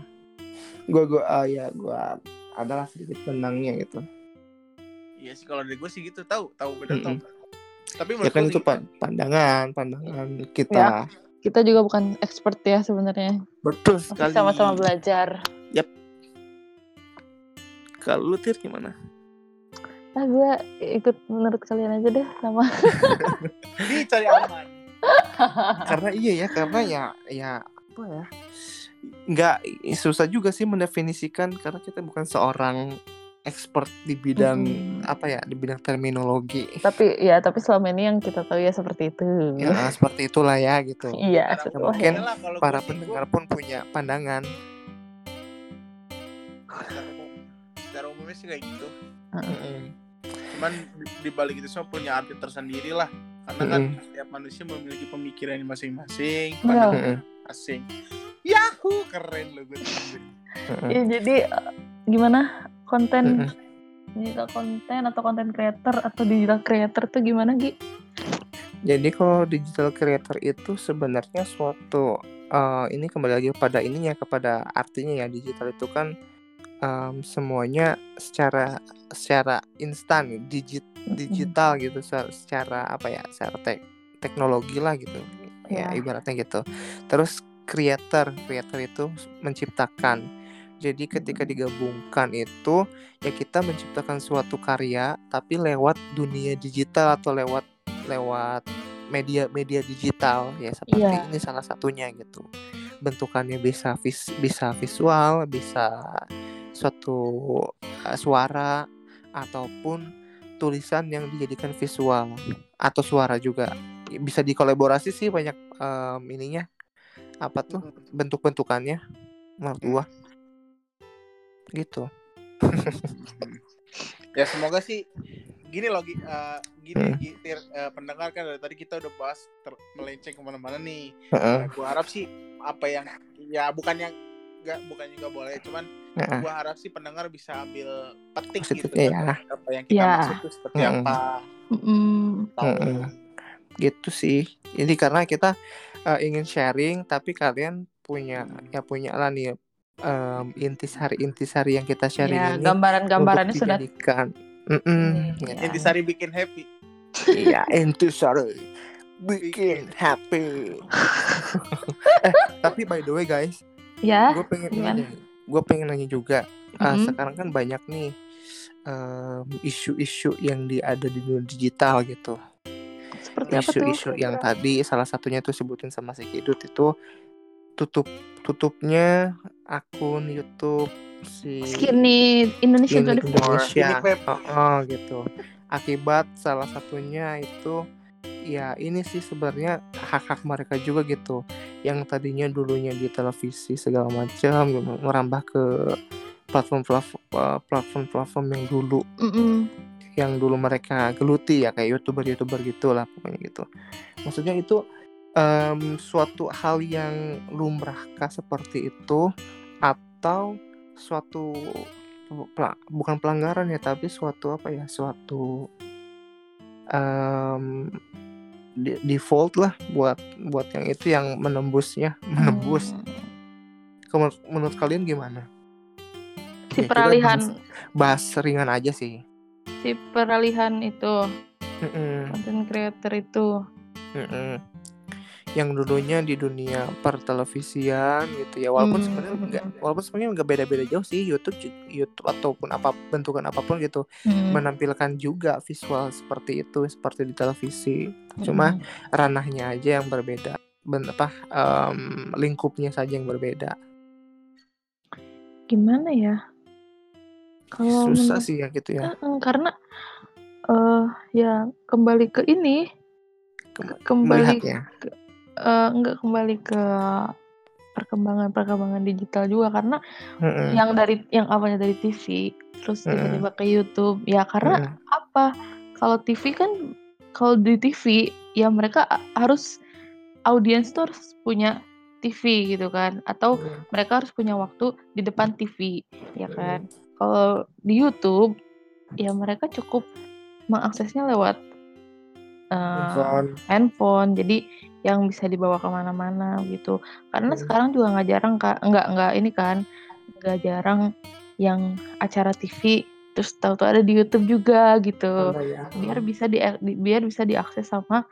Speaker 1: Gua gua ah, ya gua adalah sedikit benangnya gitu.
Speaker 2: Iya sih kalau dari gue sih gitu tahu tahu bener
Speaker 1: Mm-mm.
Speaker 2: tau tapi
Speaker 1: Ya kan itu pan- pandangan, pandangan kita.
Speaker 3: Kita juga bukan expert ya sebenarnya.
Speaker 1: Betul sekali.
Speaker 3: sama-sama belajar.
Speaker 1: Kalau lu tir gimana?
Speaker 3: Ah gue ikut menurut kalian aja deh sama.
Speaker 2: ini cari aman
Speaker 1: karena iya ya, karena ya ya apa ya? Nggak susah juga sih mendefinisikan karena kita bukan seorang expert di bidang
Speaker 3: Mm-mm.
Speaker 1: apa ya, di bidang terminologi.
Speaker 3: tapi ya tapi selama ini yang kita tahu ya seperti itu.
Speaker 1: Ya, seperti itulah ya gitu.
Speaker 3: Iya,
Speaker 1: mungkin
Speaker 3: ya.
Speaker 1: Para pendengar pun punya pandangan.
Speaker 2: secara, umum, secara umumnya sih kayak gitu
Speaker 1: Mm-mm.
Speaker 2: cuman di, di balik itu semua punya arti tersendiri lah karena kan setiap manusia memiliki pemikiran masing-masing
Speaker 3: Iya.
Speaker 2: pandangan
Speaker 1: Mm-mm.
Speaker 2: asing Yahoo keren lo gue
Speaker 1: Mm-mm.
Speaker 3: Ya, jadi eh, gimana konten digital konten atau konten creator atau digital creator tuh gimana Gi?
Speaker 1: Jadi kalau digital creator itu sebenarnya suatu eh, ini kembali lagi pada ininya kepada artinya ya digital itu kan em, semuanya secara secara instan digit digital gitu se- secara apa ya secara tek- teknologi lah gitu. Ya
Speaker 3: Ya.
Speaker 1: ibaratnya gitu. Terus creator creator itu menciptakan jadi ketika digabungkan itu ya kita menciptakan suatu karya tapi lewat dunia digital atau lewat lewat media media digital ya seperti
Speaker 3: Iya.
Speaker 1: ini salah satunya gitu. Bentukannya bisa vis, bisa visual bisa suatu uh, suara ataupun tulisan yang dijadikan visual atau suara juga. Bisa dikolaborasi sih banyak em, ininya apa tuh bentuk-bentukannya menurut gua gitu
Speaker 2: ya semoga sih gini loh eh, gini
Speaker 1: Hmm.
Speaker 2: Gi, Tir, eh, pendengar kan dari tadi kita udah bahas ter- melenceng ke mana-mana nih
Speaker 1: Heeh,
Speaker 2: Nah, gua harap sih apa yang ya bukan yang nggak bukan juga boleh cuman
Speaker 1: heeh.
Speaker 2: gua harap sih pendengar bisa ambil petik gitu
Speaker 1: Positifnya ya.
Speaker 2: apa yang kita
Speaker 3: Ya.
Speaker 2: maksud tuh seperti
Speaker 1: Mm-mm.
Speaker 2: apa tahu
Speaker 1: Mm-mm. gitu sih jadi karena kita eh, ingin sharing tapi kalian punya ya punya lah nih em, intisari intisari yang kita sharing
Speaker 3: Ya,
Speaker 1: ini
Speaker 3: gambaran-gambarannya sudah
Speaker 1: dijadikan Mm-mm,
Speaker 3: Hmm,
Speaker 1: ya.
Speaker 2: intisari bikin happy
Speaker 1: iya intisari bikin happy. eh, tapi by the way guys,
Speaker 3: Ya,
Speaker 1: gue pengen nanya, gue pengen nanya juga. Ah,
Speaker 3: Mhm.
Speaker 1: sekarang kan banyak nih em, isu-isu yang di ada di dunia digital gitu.
Speaker 3: seperti?
Speaker 1: Isu-isu yang tadi salah satunya tuh sebutin sama si Kidut itu tutup tutupnya akun YouTube si
Speaker 3: Skinny Indonesia 24.
Speaker 1: Indonesia. Oh, oh, gitu. Akibat salah satunya itu ya ini sih sebenarnya hak-hak mereka juga gitu. Yang tadinya dulunya di televisi segala macam merambah ke platform-platform eh, platform-platform yang dulu
Speaker 3: Mm-mm.
Speaker 1: yang dulu mereka geluti ya kayak youtuber-youtuber gitulah pokoknya gitu. Maksudnya itu em, suatu hal yang lumrahkah seperti itu atau suatu bukan pelanggaran ya tapi suatu apa ya suatu di- default lah buat buat yang itu yang menembusnya menembus.
Speaker 3: Hmm.
Speaker 1: Kemen- Menurut kalian gimana?
Speaker 3: Si
Speaker 1: Ya,
Speaker 3: peralihan
Speaker 1: Bahas ringan aja sih.
Speaker 3: si peralihan itu
Speaker 1: Mm-mm.
Speaker 3: content creator itu.
Speaker 1: Mm-mm. Yang dulunya di dunia pertelevisian gitu ya walaupun
Speaker 3: Hmm.
Speaker 1: sebenarnya nggak walaupun sebenarnya nggak beda-beda jauh sih YouTube YouTube ataupun apa bentukan apa pun gitu
Speaker 3: Hmm.
Speaker 1: menampilkan juga visual seperti itu seperti di televisi cuma
Speaker 3: Hmm.
Speaker 1: ranahnya aja yang berbeda ben apa em, lingkupnya saja yang berbeda
Speaker 3: gimana ya? Kalau
Speaker 1: susah sih ya gitu ya
Speaker 3: karena eh ya kembali ke ini
Speaker 1: Kem-
Speaker 3: kembali
Speaker 1: melihatnya
Speaker 3: eh, enggak kembali ke perkembangan perkembangan digital juga karena
Speaker 1: Mm-mm.
Speaker 3: yang dari yang awalnya dari TV terus tiba-tiba ke YouTube ya karena
Speaker 1: Mm-mm.
Speaker 3: apa kalau TV kan kalau di TV ya mereka harus audiens tuh harus punya TV gitu kan atau
Speaker 1: Mm.
Speaker 3: mereka harus punya waktu di depan TV ya
Speaker 1: Mm.
Speaker 3: kan kalau di YouTube ya mereka cukup mengaksesnya lewat eh,
Speaker 1: Handphone.
Speaker 3: handphone jadi yang bisa dibawa ke mana-mana gitu karena
Speaker 1: Hmm.
Speaker 3: sekarang juga nggak jarang kak nggak nggak ini kan nggak jarang yang acara TV terus tahu-tahu ada di YouTube juga gitu
Speaker 1: Apa ya?
Speaker 3: biar bisa di, di- biar bisa diakses sama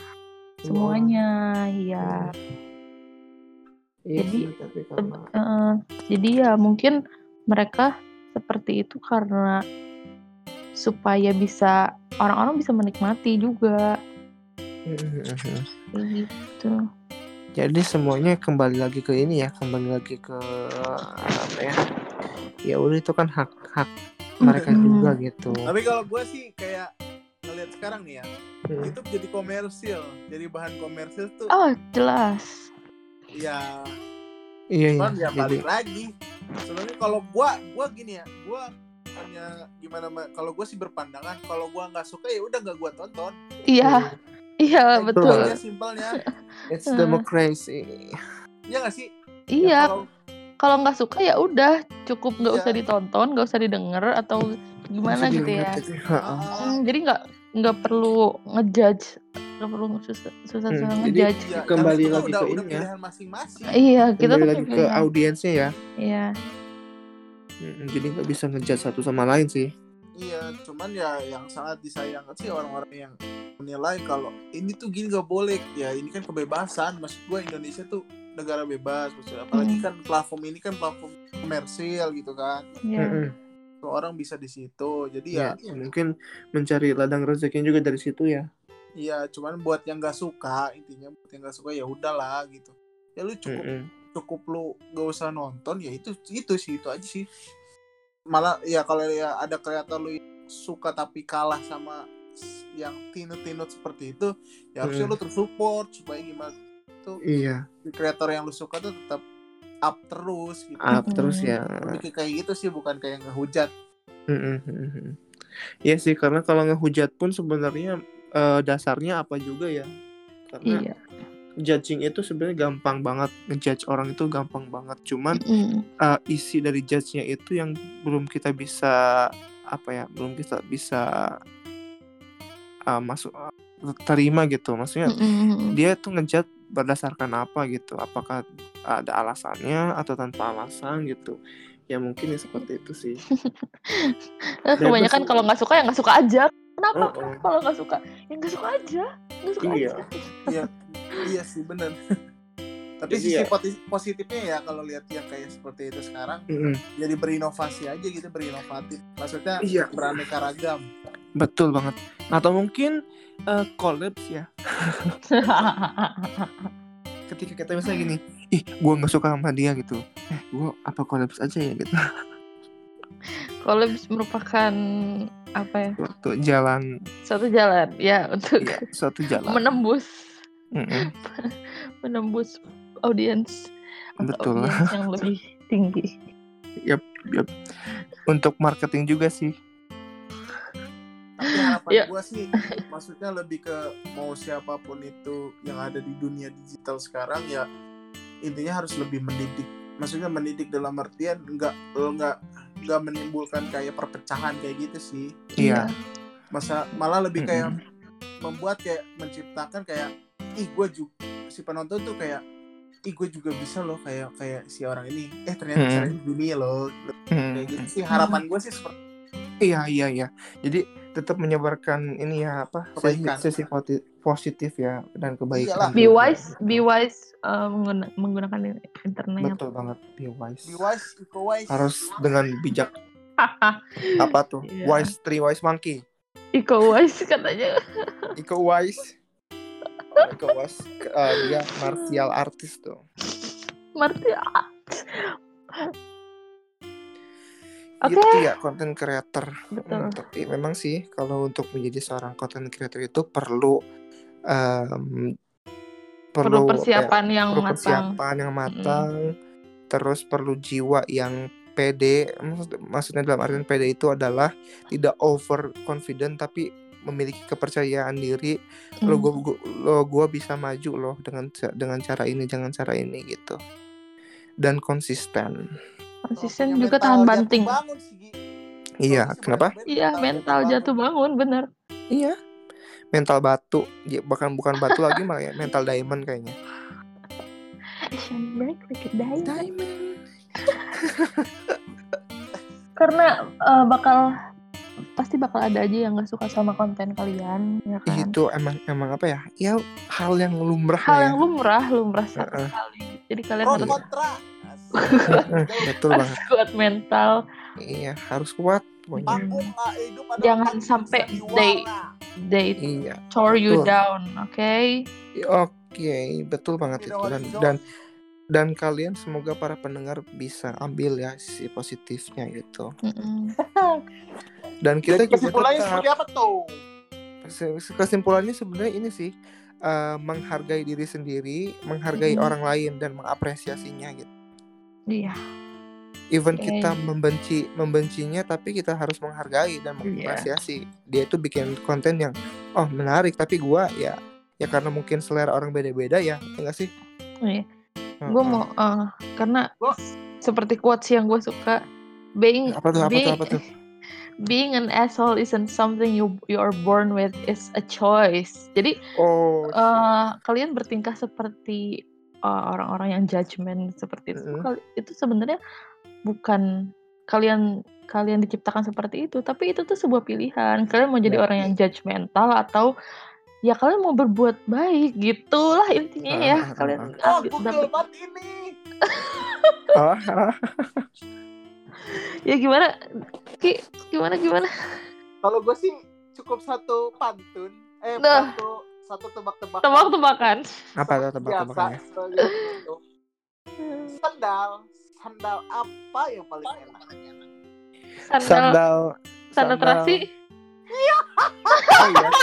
Speaker 3: semuanya ya
Speaker 1: Iya
Speaker 3: Jadi, Eh, jadi ya mungkin mereka seperti itu karena supaya bisa orang-orang bisa menikmati juga. Kayak gitu
Speaker 1: Jadi semuanya kembali lagi ke ini ya, kembali lagi ke apa ya? Ya udah itu kan hak hak mereka
Speaker 3: Mm-mm.
Speaker 1: juga gitu.
Speaker 2: Tapi kalau gue sih kayak ngeliat sekarang nih ya,
Speaker 1: Hmm.
Speaker 2: YouTube jadi komersil, jadi bahan komersil tuh,
Speaker 3: oh jelas
Speaker 2: ya,
Speaker 1: Iya iya.
Speaker 2: cuman ya
Speaker 1: Jadi
Speaker 2: balik lagi. Sebenarnya kalau gua, gua gini ya, gua hanya gimana, Ma? kalau gue sih berpandangan, kalau gua nggak suka ya udah nggak gua tonton.
Speaker 3: iya iya
Speaker 2: Kayak
Speaker 3: betul
Speaker 2: gitu aja simpelnya,
Speaker 1: it's democracy.
Speaker 2: ya nggak sih? Ya,
Speaker 3: iya
Speaker 2: kalau-
Speaker 3: kalau nggak suka ya udah cukup nggak
Speaker 2: Iya.
Speaker 3: usah ditonton nggak usah didengar atau gimana gitu ya
Speaker 1: itu. Ha-ha.
Speaker 2: Ah,
Speaker 3: Hmm, jadi nggak nggak perlu ngejudge nggak perlu susah susah susah
Speaker 1: Hmm, jadi
Speaker 3: ngejudge
Speaker 2: ya,
Speaker 1: Kembali
Speaker 2: itu
Speaker 1: lagi
Speaker 2: udah,
Speaker 1: ke ini ya.
Speaker 2: masing-masing.
Speaker 3: iya kita
Speaker 1: Kembali
Speaker 3: tuh
Speaker 1: lagi ke audiensnya ya.
Speaker 3: iya
Speaker 1: Mm, Jadi nggak bisa ngejudge satu sama lain sih.
Speaker 2: Iya, cuman ya yang sangat disayangkan sih orang-orang yang menilai kalau ini tuh gini gak boleh. Ya ini kan kebebasan. Maksud gue Indonesia tuh negara bebas. Maksudnya apalagi
Speaker 3: Hmm.
Speaker 2: kan platform ini kan platform komersil gitu kan.
Speaker 3: iya
Speaker 1: Mm-mm.
Speaker 2: Tuh orang bisa di situ. Jadi
Speaker 1: Ya,
Speaker 2: ya,
Speaker 1: mungkin mencari ladang rezekinya juga dari situ ya.
Speaker 2: iya cuman buat yang gak suka intinya buat yang gak suka ya udahlah gitu. Ya lu cukup
Speaker 1: Mm-mm.
Speaker 2: cukup lu gak usah nonton ya itu itu sih itu aja sih. Malah ya kalau ya ada kreator lu yang suka tapi kalah sama yang tinut-tinut seperti itu ya harusnya
Speaker 1: Hmm.
Speaker 2: lu terus support supaya gimana tuh
Speaker 1: Iya,
Speaker 2: di kreator yang lu suka tuh tetap up terus gitu.
Speaker 1: up terus ya.
Speaker 2: Lebih kayak gitu sih bukan kayak ngehujat.
Speaker 1: Mm-mm, mm-mm. Iya sih karena kalau ngehujat pun sebenarnya eh, dasarnya apa juga ya karena
Speaker 3: iya
Speaker 1: judging itu sebenarnya gampang banget ngejudge orang itu gampang banget cuman
Speaker 3: Mm-mm.
Speaker 1: eh, isi dari judge-nya itu yang belum kita bisa apa ya belum kita bisa eh, masuk eh, terima gitu maksudnya
Speaker 3: Mm-mm.
Speaker 1: dia tuh ngejudge berdasarkan apa gitu apakah ada alasannya atau tanpa alasan gitu ya mungkin ya seperti itu sih
Speaker 3: kebanyakan kalau nggak suka ya nggak suka aja kenapa
Speaker 1: Oh, oh.
Speaker 3: kalau nggak suka ya nggak suka aja Nggak suka
Speaker 1: Iya.
Speaker 3: aja.
Speaker 2: iya iya sih bener tapi
Speaker 1: Jadi
Speaker 2: sisi
Speaker 1: ya-
Speaker 2: poti- positifnya ya kalau lihat yang kayak seperti itu sekarang
Speaker 1: Mm-mm.
Speaker 2: jadi berinovasi aja gitu berinovatif maksudnya
Speaker 1: Iya.
Speaker 2: beraneka ragam
Speaker 1: Betul banget. Atau mungkin eh, collabs ya. Ketika kita misalnya gini, ih gua nggak suka sama dia gitu. Eh gua apa collabs aja ya gitu.
Speaker 3: Collabs merupakan apa ya?
Speaker 1: Suatu jalan,
Speaker 3: Suatu jalan ya untuk
Speaker 1: ya, suatu jalan.
Speaker 3: menembus
Speaker 1: Mm-mm.
Speaker 3: menembus audiens
Speaker 1: Betul.
Speaker 3: audiens yang lebih tinggi.
Speaker 1: Yup. Untuk marketing juga sih.
Speaker 2: tapi harapan
Speaker 3: Iya.
Speaker 2: gua sih maksudnya lebih ke mau siapa pun itu yang ada di dunia digital sekarang ya intinya harus lebih mendidik maksudnya mendidik dalam artian enggak enggak enggak menimbulkan kayak perpecahan kayak gitu sih
Speaker 1: Iya.
Speaker 2: masa malah lebih kayak
Speaker 1: Mm-mm.
Speaker 2: membuat kayak menciptakan kayak ih gue juga si penonton tuh kayak ih gue juga bisa loh kayak kayak si orang ini eh ternyata
Speaker 1: Hmm.
Speaker 2: caranya gini loh
Speaker 1: Hmm.
Speaker 2: kayak gitu sih harapan gue sih seperti
Speaker 1: Iya iya iya. Jadi tetap menyebarkan ini ya apa sisi,
Speaker 2: Kebaikan.
Speaker 1: sisi positif ya dan kebaikan.
Speaker 2: Iyalah.
Speaker 3: Be wise, be wise uh, mengguna- menggunakan internet.
Speaker 1: Betul banget. Be wise.
Speaker 2: be wise eco wise
Speaker 1: Harus dengan bijak. Apa tuh?
Speaker 3: Iya.
Speaker 1: Wise three wise monkey.
Speaker 3: Eco wise katanya.
Speaker 1: Iko wise. Wise. eh, dia martial artist tuh.
Speaker 3: Marti. Oke.
Speaker 1: Gitu ya konten creator.
Speaker 3: Betul.
Speaker 1: Hmm, tapi memang sih kalau untuk menjadi seorang content creator itu perlu em,
Speaker 3: Perlu
Speaker 1: kayak-
Speaker 3: persiapan yang
Speaker 1: perlu
Speaker 3: matang.
Speaker 1: persiapan yang matang, terus perlu jiwa yang pede. Maksud- Maksudnya dalam artian pede itu adalah tidak over confident tapi memiliki kepercayaan diri. Lo
Speaker 3: Hmm.
Speaker 1: gua, gua- lo gua bisa maju loh dengan dengan cara ini, jangan cara ini gitu. Dan konsisten.
Speaker 3: Konsisten
Speaker 2: Punya
Speaker 3: juga tahan banting.
Speaker 2: bangun.
Speaker 1: Iya, kenapa?
Speaker 3: Iya, mental jatuh bangun, bener.
Speaker 1: Iya. Mental batu, Ya, bahkan bukan batu lagi malah ya, mental diamond kayaknya.
Speaker 3: Shine bright like a diamond.
Speaker 1: Diamond.
Speaker 3: Karena uh, bakal pasti bakal ada aja yang nggak suka sama konten kalian, ya kan?
Speaker 1: Itu emang emang apa ya? Ya hal yang lumrah
Speaker 3: Hal
Speaker 1: ya.
Speaker 3: yang lumrah, lumrah
Speaker 1: Heeh.
Speaker 3: sekali. Jadi kalian
Speaker 2: pro
Speaker 3: harus
Speaker 2: kontra
Speaker 1: Betul
Speaker 3: harus
Speaker 1: banget.
Speaker 3: kuat mental.
Speaker 1: Iya, harus kuat pokoknya.
Speaker 3: Jangan sampai they- They
Speaker 1: Iya.
Speaker 3: tore you
Speaker 1: Betul.
Speaker 3: down, oke?
Speaker 1: Oke, betul banget itu dan dan dan kalian semoga para pendengar bisa ambil ya sisi positifnya gitu.
Speaker 3: Mm-mm.
Speaker 1: Dan kita
Speaker 2: Jadi
Speaker 1: juga
Speaker 2: kesimpulannya
Speaker 1: tetap
Speaker 2: seperti apa tuh
Speaker 1: se- kesimpulannya sebenarnya ini sih eh, menghargai diri sendiri, menghargai
Speaker 3: Mhm.
Speaker 1: orang lain dan mengapresiasinya gitu.
Speaker 3: Iya.
Speaker 1: Even
Speaker 3: Oke.
Speaker 1: kita membenci membencinya tapi kita harus menghargai dan
Speaker 3: Iya.
Speaker 1: mengapresiasi. Dia itu bikin konten yang oh menarik tapi gua ya ya karena mungkin selera orang beda-beda ya, ya nggak sih?
Speaker 3: Iya. Gue mau uh, karena
Speaker 2: Gua-
Speaker 3: seperti quotes yang gue suka, being
Speaker 1: apa tuh apa
Speaker 3: being,
Speaker 1: tuh apa tuh?
Speaker 3: Being an asshole isn't something you you are born with, it's a choice. Jadi
Speaker 1: Oh,
Speaker 3: uh, kalian bertingkah seperti uh, orang-orang yang judgement seperti itu.
Speaker 1: Mm-mm.
Speaker 3: Kali- Itu sebenarnya bukan kalian kalian diciptakan seperti itu, tapi itu tuh sebuah pilihan. Kalian mau jadi
Speaker 1: Ya.
Speaker 3: orang yang judgmental atau ya kalian mau berbuat baik gitulah intinya ya.
Speaker 1: Ah, ah,
Speaker 3: Kalian
Speaker 2: oh
Speaker 3: ambil-
Speaker 2: Google
Speaker 3: dapet-
Speaker 2: ini
Speaker 1: ah, ah.
Speaker 3: ya gimana? Ki gimana gimana?
Speaker 2: Kalau gue sih cukup satu pantun. Eh
Speaker 3: Nah.
Speaker 2: satu satu tebak-tebakan.
Speaker 3: Tebak-tebakan.
Speaker 1: Apa tuh
Speaker 2: sebagai itu. sandal. Sandal apa yang paling enak?
Speaker 3: Sandal
Speaker 1: Sandal
Speaker 3: sandal terasi?
Speaker 1: Oh iya.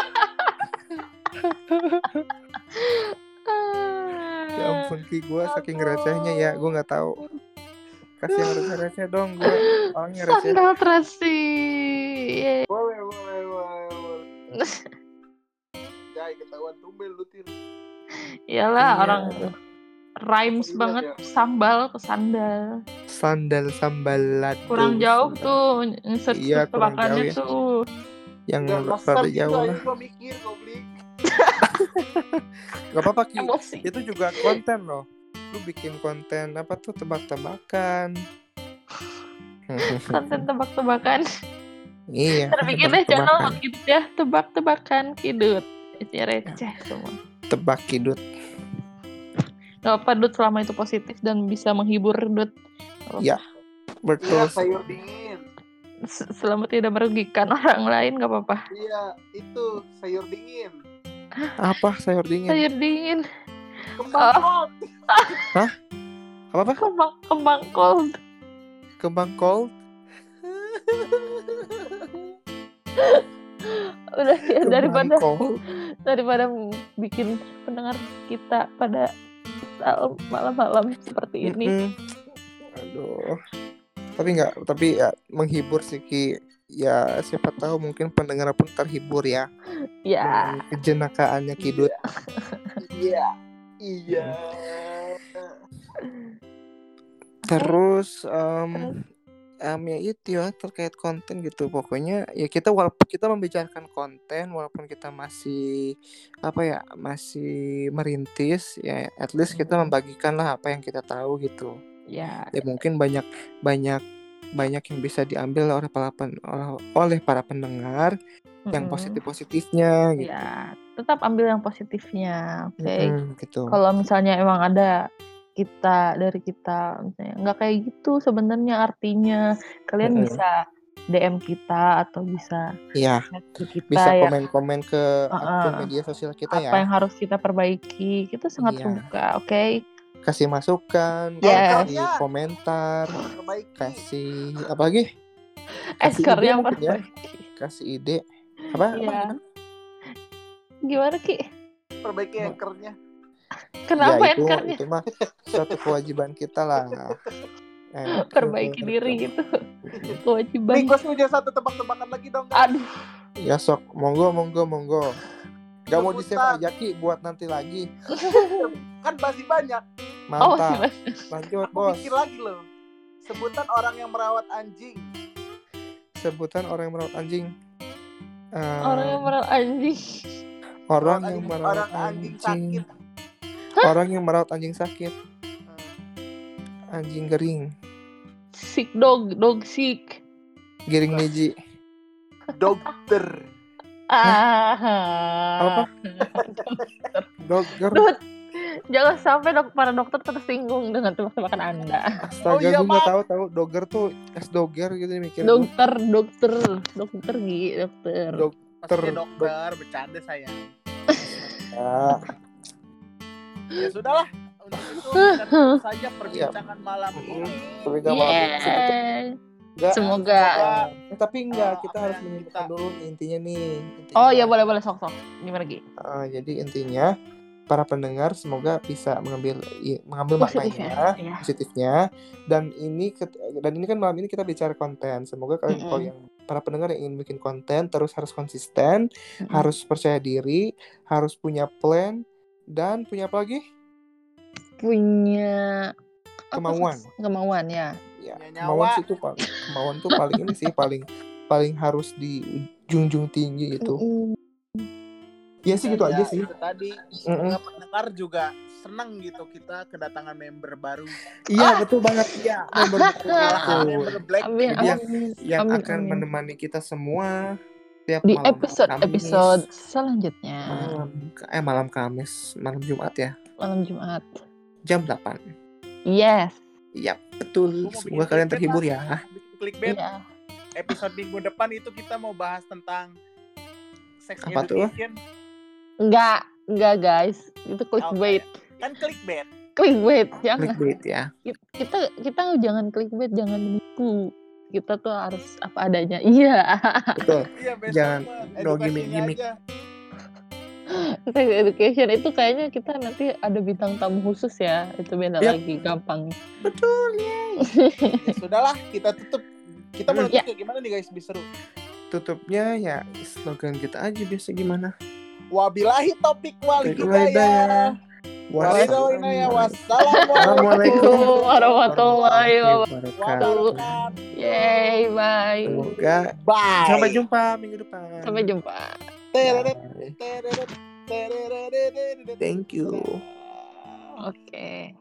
Speaker 1: Ya ampun Ki gue saking recehnya ya gue nggak tahu. Kasih yang receh-receh dong gue orangnya receh.
Speaker 3: sandal terasi Yeay.
Speaker 2: boleh boleh boleh boleh Jai ketahuan tumben lu tir
Speaker 3: Iyalah
Speaker 1: Iya.
Speaker 3: orang rhymes
Speaker 2: Iya,
Speaker 3: banget
Speaker 2: iya.
Speaker 3: sambal ke sandal.
Speaker 1: Sandal sambal lado.
Speaker 3: Kurang jauh tuh insert
Speaker 1: Iya, kurang jauh ya.
Speaker 3: tuh.
Speaker 1: Yang rada
Speaker 2: gitu
Speaker 1: jauh lah.
Speaker 2: mikir
Speaker 1: Gak apa-apa Ki.
Speaker 3: Emosi.
Speaker 1: Itu juga konten loh. Lu bikin konten apa tuh tebak-tebakan.
Speaker 3: Konten tebak-tebakan.
Speaker 1: iya.
Speaker 3: Terbikin deh channel gitu ya, tebak-tebakan kidut. isinya receh semua
Speaker 1: Tebak kidut.
Speaker 3: Gak apa Dut selama itu positif dan bisa menghibur Dut.
Speaker 1: Ya.
Speaker 2: Iya
Speaker 1: Betul.
Speaker 2: sayur dingin.
Speaker 3: S- selama tidak merugikan orang lain gak apa-apa
Speaker 2: Iya itu sayur dingin.
Speaker 1: Apa sayur dingin?
Speaker 3: sayur dingin
Speaker 2: Kembang
Speaker 3: Oh.
Speaker 2: kol.
Speaker 1: Apa apa?
Speaker 3: kembang kembang cold
Speaker 1: Kembang kol?
Speaker 3: udah ya daripada
Speaker 1: Kembang kol.
Speaker 3: daripada bikin pendengar kita pada malam-malam seperti ini
Speaker 1: Mm-mm. Aduh. Tapi nggak, tapi ya menghibur sih Ki. Ya siapa tahu mungkin pendengar pun terhibur ya
Speaker 3: ya
Speaker 1: dengan kejenakaannya Kidut.
Speaker 2: Iya. Iya.
Speaker 1: Terus em em, ya itu ya terkait konten gitu. Pokoknya ya kita walaupun kita membicarakan konten walaupun kita masih apa ya masih merintis ya at least kita membagikan lah apa yang kita tahu gitu.
Speaker 3: ya
Speaker 1: ya mungkin banyak banyak banyak yang bisa diambil oleh para pen, oleh para pendengar yang positif positifnya gitu.
Speaker 3: ya tetap ambil yang positifnya oke
Speaker 1: Mm-mm, gitu.
Speaker 3: kalau misalnya emang ada kita dari kita misalnya nggak kayak gitu sebenarnya artinya kalian
Speaker 1: Mm-mm.
Speaker 3: bisa DM kita atau bisa
Speaker 1: Iya,
Speaker 3: ke kita
Speaker 1: bisa
Speaker 3: ya
Speaker 1: komen-komen ke akun
Speaker 3: Uh-uh.
Speaker 1: media sosial kita
Speaker 3: apa
Speaker 1: ya.
Speaker 3: yang harus kita perbaiki kita sangat
Speaker 1: Iya.
Speaker 3: terbuka oke
Speaker 1: Kasih masukan,
Speaker 3: Yes.
Speaker 1: kasih komentar,
Speaker 2: Perbaiki.
Speaker 1: kasih apa lagi? Kasih ide
Speaker 3: yang
Speaker 1: mungkin ya.
Speaker 3: perbaiki
Speaker 1: Kasih ide. Apa?
Speaker 3: Iya.
Speaker 1: apa?
Speaker 3: gimana ki
Speaker 2: Perbaiki anchornya.
Speaker 3: kenapa
Speaker 1: ya, itu,
Speaker 3: anchornya
Speaker 1: itu mah suatu kewajiban kita lah. Eh,
Speaker 3: perbaiki diri gitu
Speaker 2: Nih
Speaker 3: kewajiban
Speaker 2: gue setuju satu tebak-tebakan lagi dong.
Speaker 3: aduh
Speaker 1: Ya sok, monggo, monggo, monggo. Gak mau di save aja Ki buat nanti lagi.
Speaker 2: Kan masih banyak.
Speaker 3: oh masih
Speaker 1: Mantap. Lanjut
Speaker 2: Aku
Speaker 1: bos.
Speaker 2: pikir lagi loh. Sebutan orang yang merawat anjing.
Speaker 1: Sebutan orang yang merawat anjing. Eh,
Speaker 3: orang yang merawat anjing
Speaker 1: orang
Speaker 2: Merawat
Speaker 1: yang
Speaker 2: anjing-
Speaker 1: merawat
Speaker 2: orang anjing sakit.
Speaker 1: Orang yang merawat anjing sakit. Anjing gering.
Speaker 3: sick dog dog sick
Speaker 1: Giring niji.
Speaker 2: Dokter.
Speaker 3: ah
Speaker 1: Dogger.
Speaker 3: Dut, jangan sampai dok para dokter tersinggung dengan tebak-tebakan anda
Speaker 1: Astaga,
Speaker 2: Oh iya,
Speaker 1: gue nggak
Speaker 2: Pak.
Speaker 1: tahu tahu dogger tuh es dogger gitu mikir. gua.
Speaker 3: dokter dokter dokter gi dokter
Speaker 1: Dok-
Speaker 2: Maksudnya
Speaker 1: Ter-
Speaker 2: dokter, bercanda sayang.
Speaker 1: Ya,
Speaker 2: Ya sudahlah. Untuk itu saja perbincangan malam ini.
Speaker 1: tapi nggak mau.
Speaker 3: yeah.
Speaker 1: Nggak,
Speaker 3: semoga
Speaker 1: Eh, tapi enggak,
Speaker 2: Ah,
Speaker 1: kita harus menyimpulkan dulu nih, intinya nih. Intinya.
Speaker 3: oh ya boleh boleh sok sok gimana gi
Speaker 1: Eh, jadi intinya para pendengar semoga bisa mengambil mengambil
Speaker 3: Positifnya,
Speaker 1: maknanya
Speaker 3: ya.
Speaker 1: positifnya dan ini dan ini kan malam ini kita bicara konten semoga kalian
Speaker 3: Mm-mm.
Speaker 1: kalau yang para pendengar yang ingin bikin konten terus harus konsisten
Speaker 3: Mm-mm.
Speaker 1: harus percaya diri harus punya plan dan punya apa lagi
Speaker 3: punya
Speaker 1: Kemauan.
Speaker 3: kemauan ya
Speaker 1: ya kemauan itu paling kemauan tuh paling ini sih paling paling harus dijunjung tinggi gitu
Speaker 3: Mm-mm.
Speaker 1: Ya sih gitu
Speaker 2: Dan
Speaker 1: aja sih
Speaker 2: tadi
Speaker 1: Mm-mm.
Speaker 2: semoga pendengar juga seneng gitu kita kedatangan member baru.
Speaker 1: iya betul banget
Speaker 2: Iya.
Speaker 1: member
Speaker 2: Mengalahkan
Speaker 1: betul.
Speaker 2: member Black.
Speaker 3: amin
Speaker 1: yang-
Speaker 3: amin
Speaker 1: yang
Speaker 3: amin,
Speaker 1: akan
Speaker 3: amin.
Speaker 1: menemani kita semua tiap
Speaker 3: di
Speaker 1: malam
Speaker 3: episode
Speaker 1: Kamis,
Speaker 3: episode selanjutnya
Speaker 1: malam eh malam Kamis malam Jumat ya
Speaker 3: malam Jumat
Speaker 1: jam 8
Speaker 3: yes
Speaker 1: Iya betul semoga kalian terhibur ya
Speaker 2: Bikin Clickbait.
Speaker 3: iya
Speaker 2: Episode minggu depan itu kita mau bahas tentang sex
Speaker 1: Apa tuh?
Speaker 3: Enggak, enggak guys. Itu clickbait.
Speaker 2: Kan clickbait.
Speaker 3: Clickbait, jangan.
Speaker 1: clickbait ya
Speaker 3: Kita kita jangan clickbait, jangan menipu. Kita tuh harus apa adanya. Iya.
Speaker 1: betul
Speaker 2: Iya,
Speaker 1: Jangan no gimmick-gimmick.
Speaker 3: Sex education itu kayaknya kita nanti ada bintang tamu khusus ya. Itu beda
Speaker 1: Yap.
Speaker 3: lagi gampang.
Speaker 1: betul ya
Speaker 2: Ya sudahlah, kita tutup. Kita menutup
Speaker 3: Ya.
Speaker 2: kayak gimana nih guys? Bisa seru.
Speaker 1: tutupnya ya slogan kita aja biasa gimana
Speaker 2: Wabillahi topik wal
Speaker 1: Baik,
Speaker 2: hidayah. Wassalamualaikum.
Speaker 3: Warahmatullahi
Speaker 1: wabarakatuh
Speaker 3: Yay, bye.
Speaker 1: semoga
Speaker 2: Bye.
Speaker 1: sampai jumpa minggu depan
Speaker 3: Sampai jumpa.
Speaker 1: Bye. Thank you.
Speaker 3: Oke.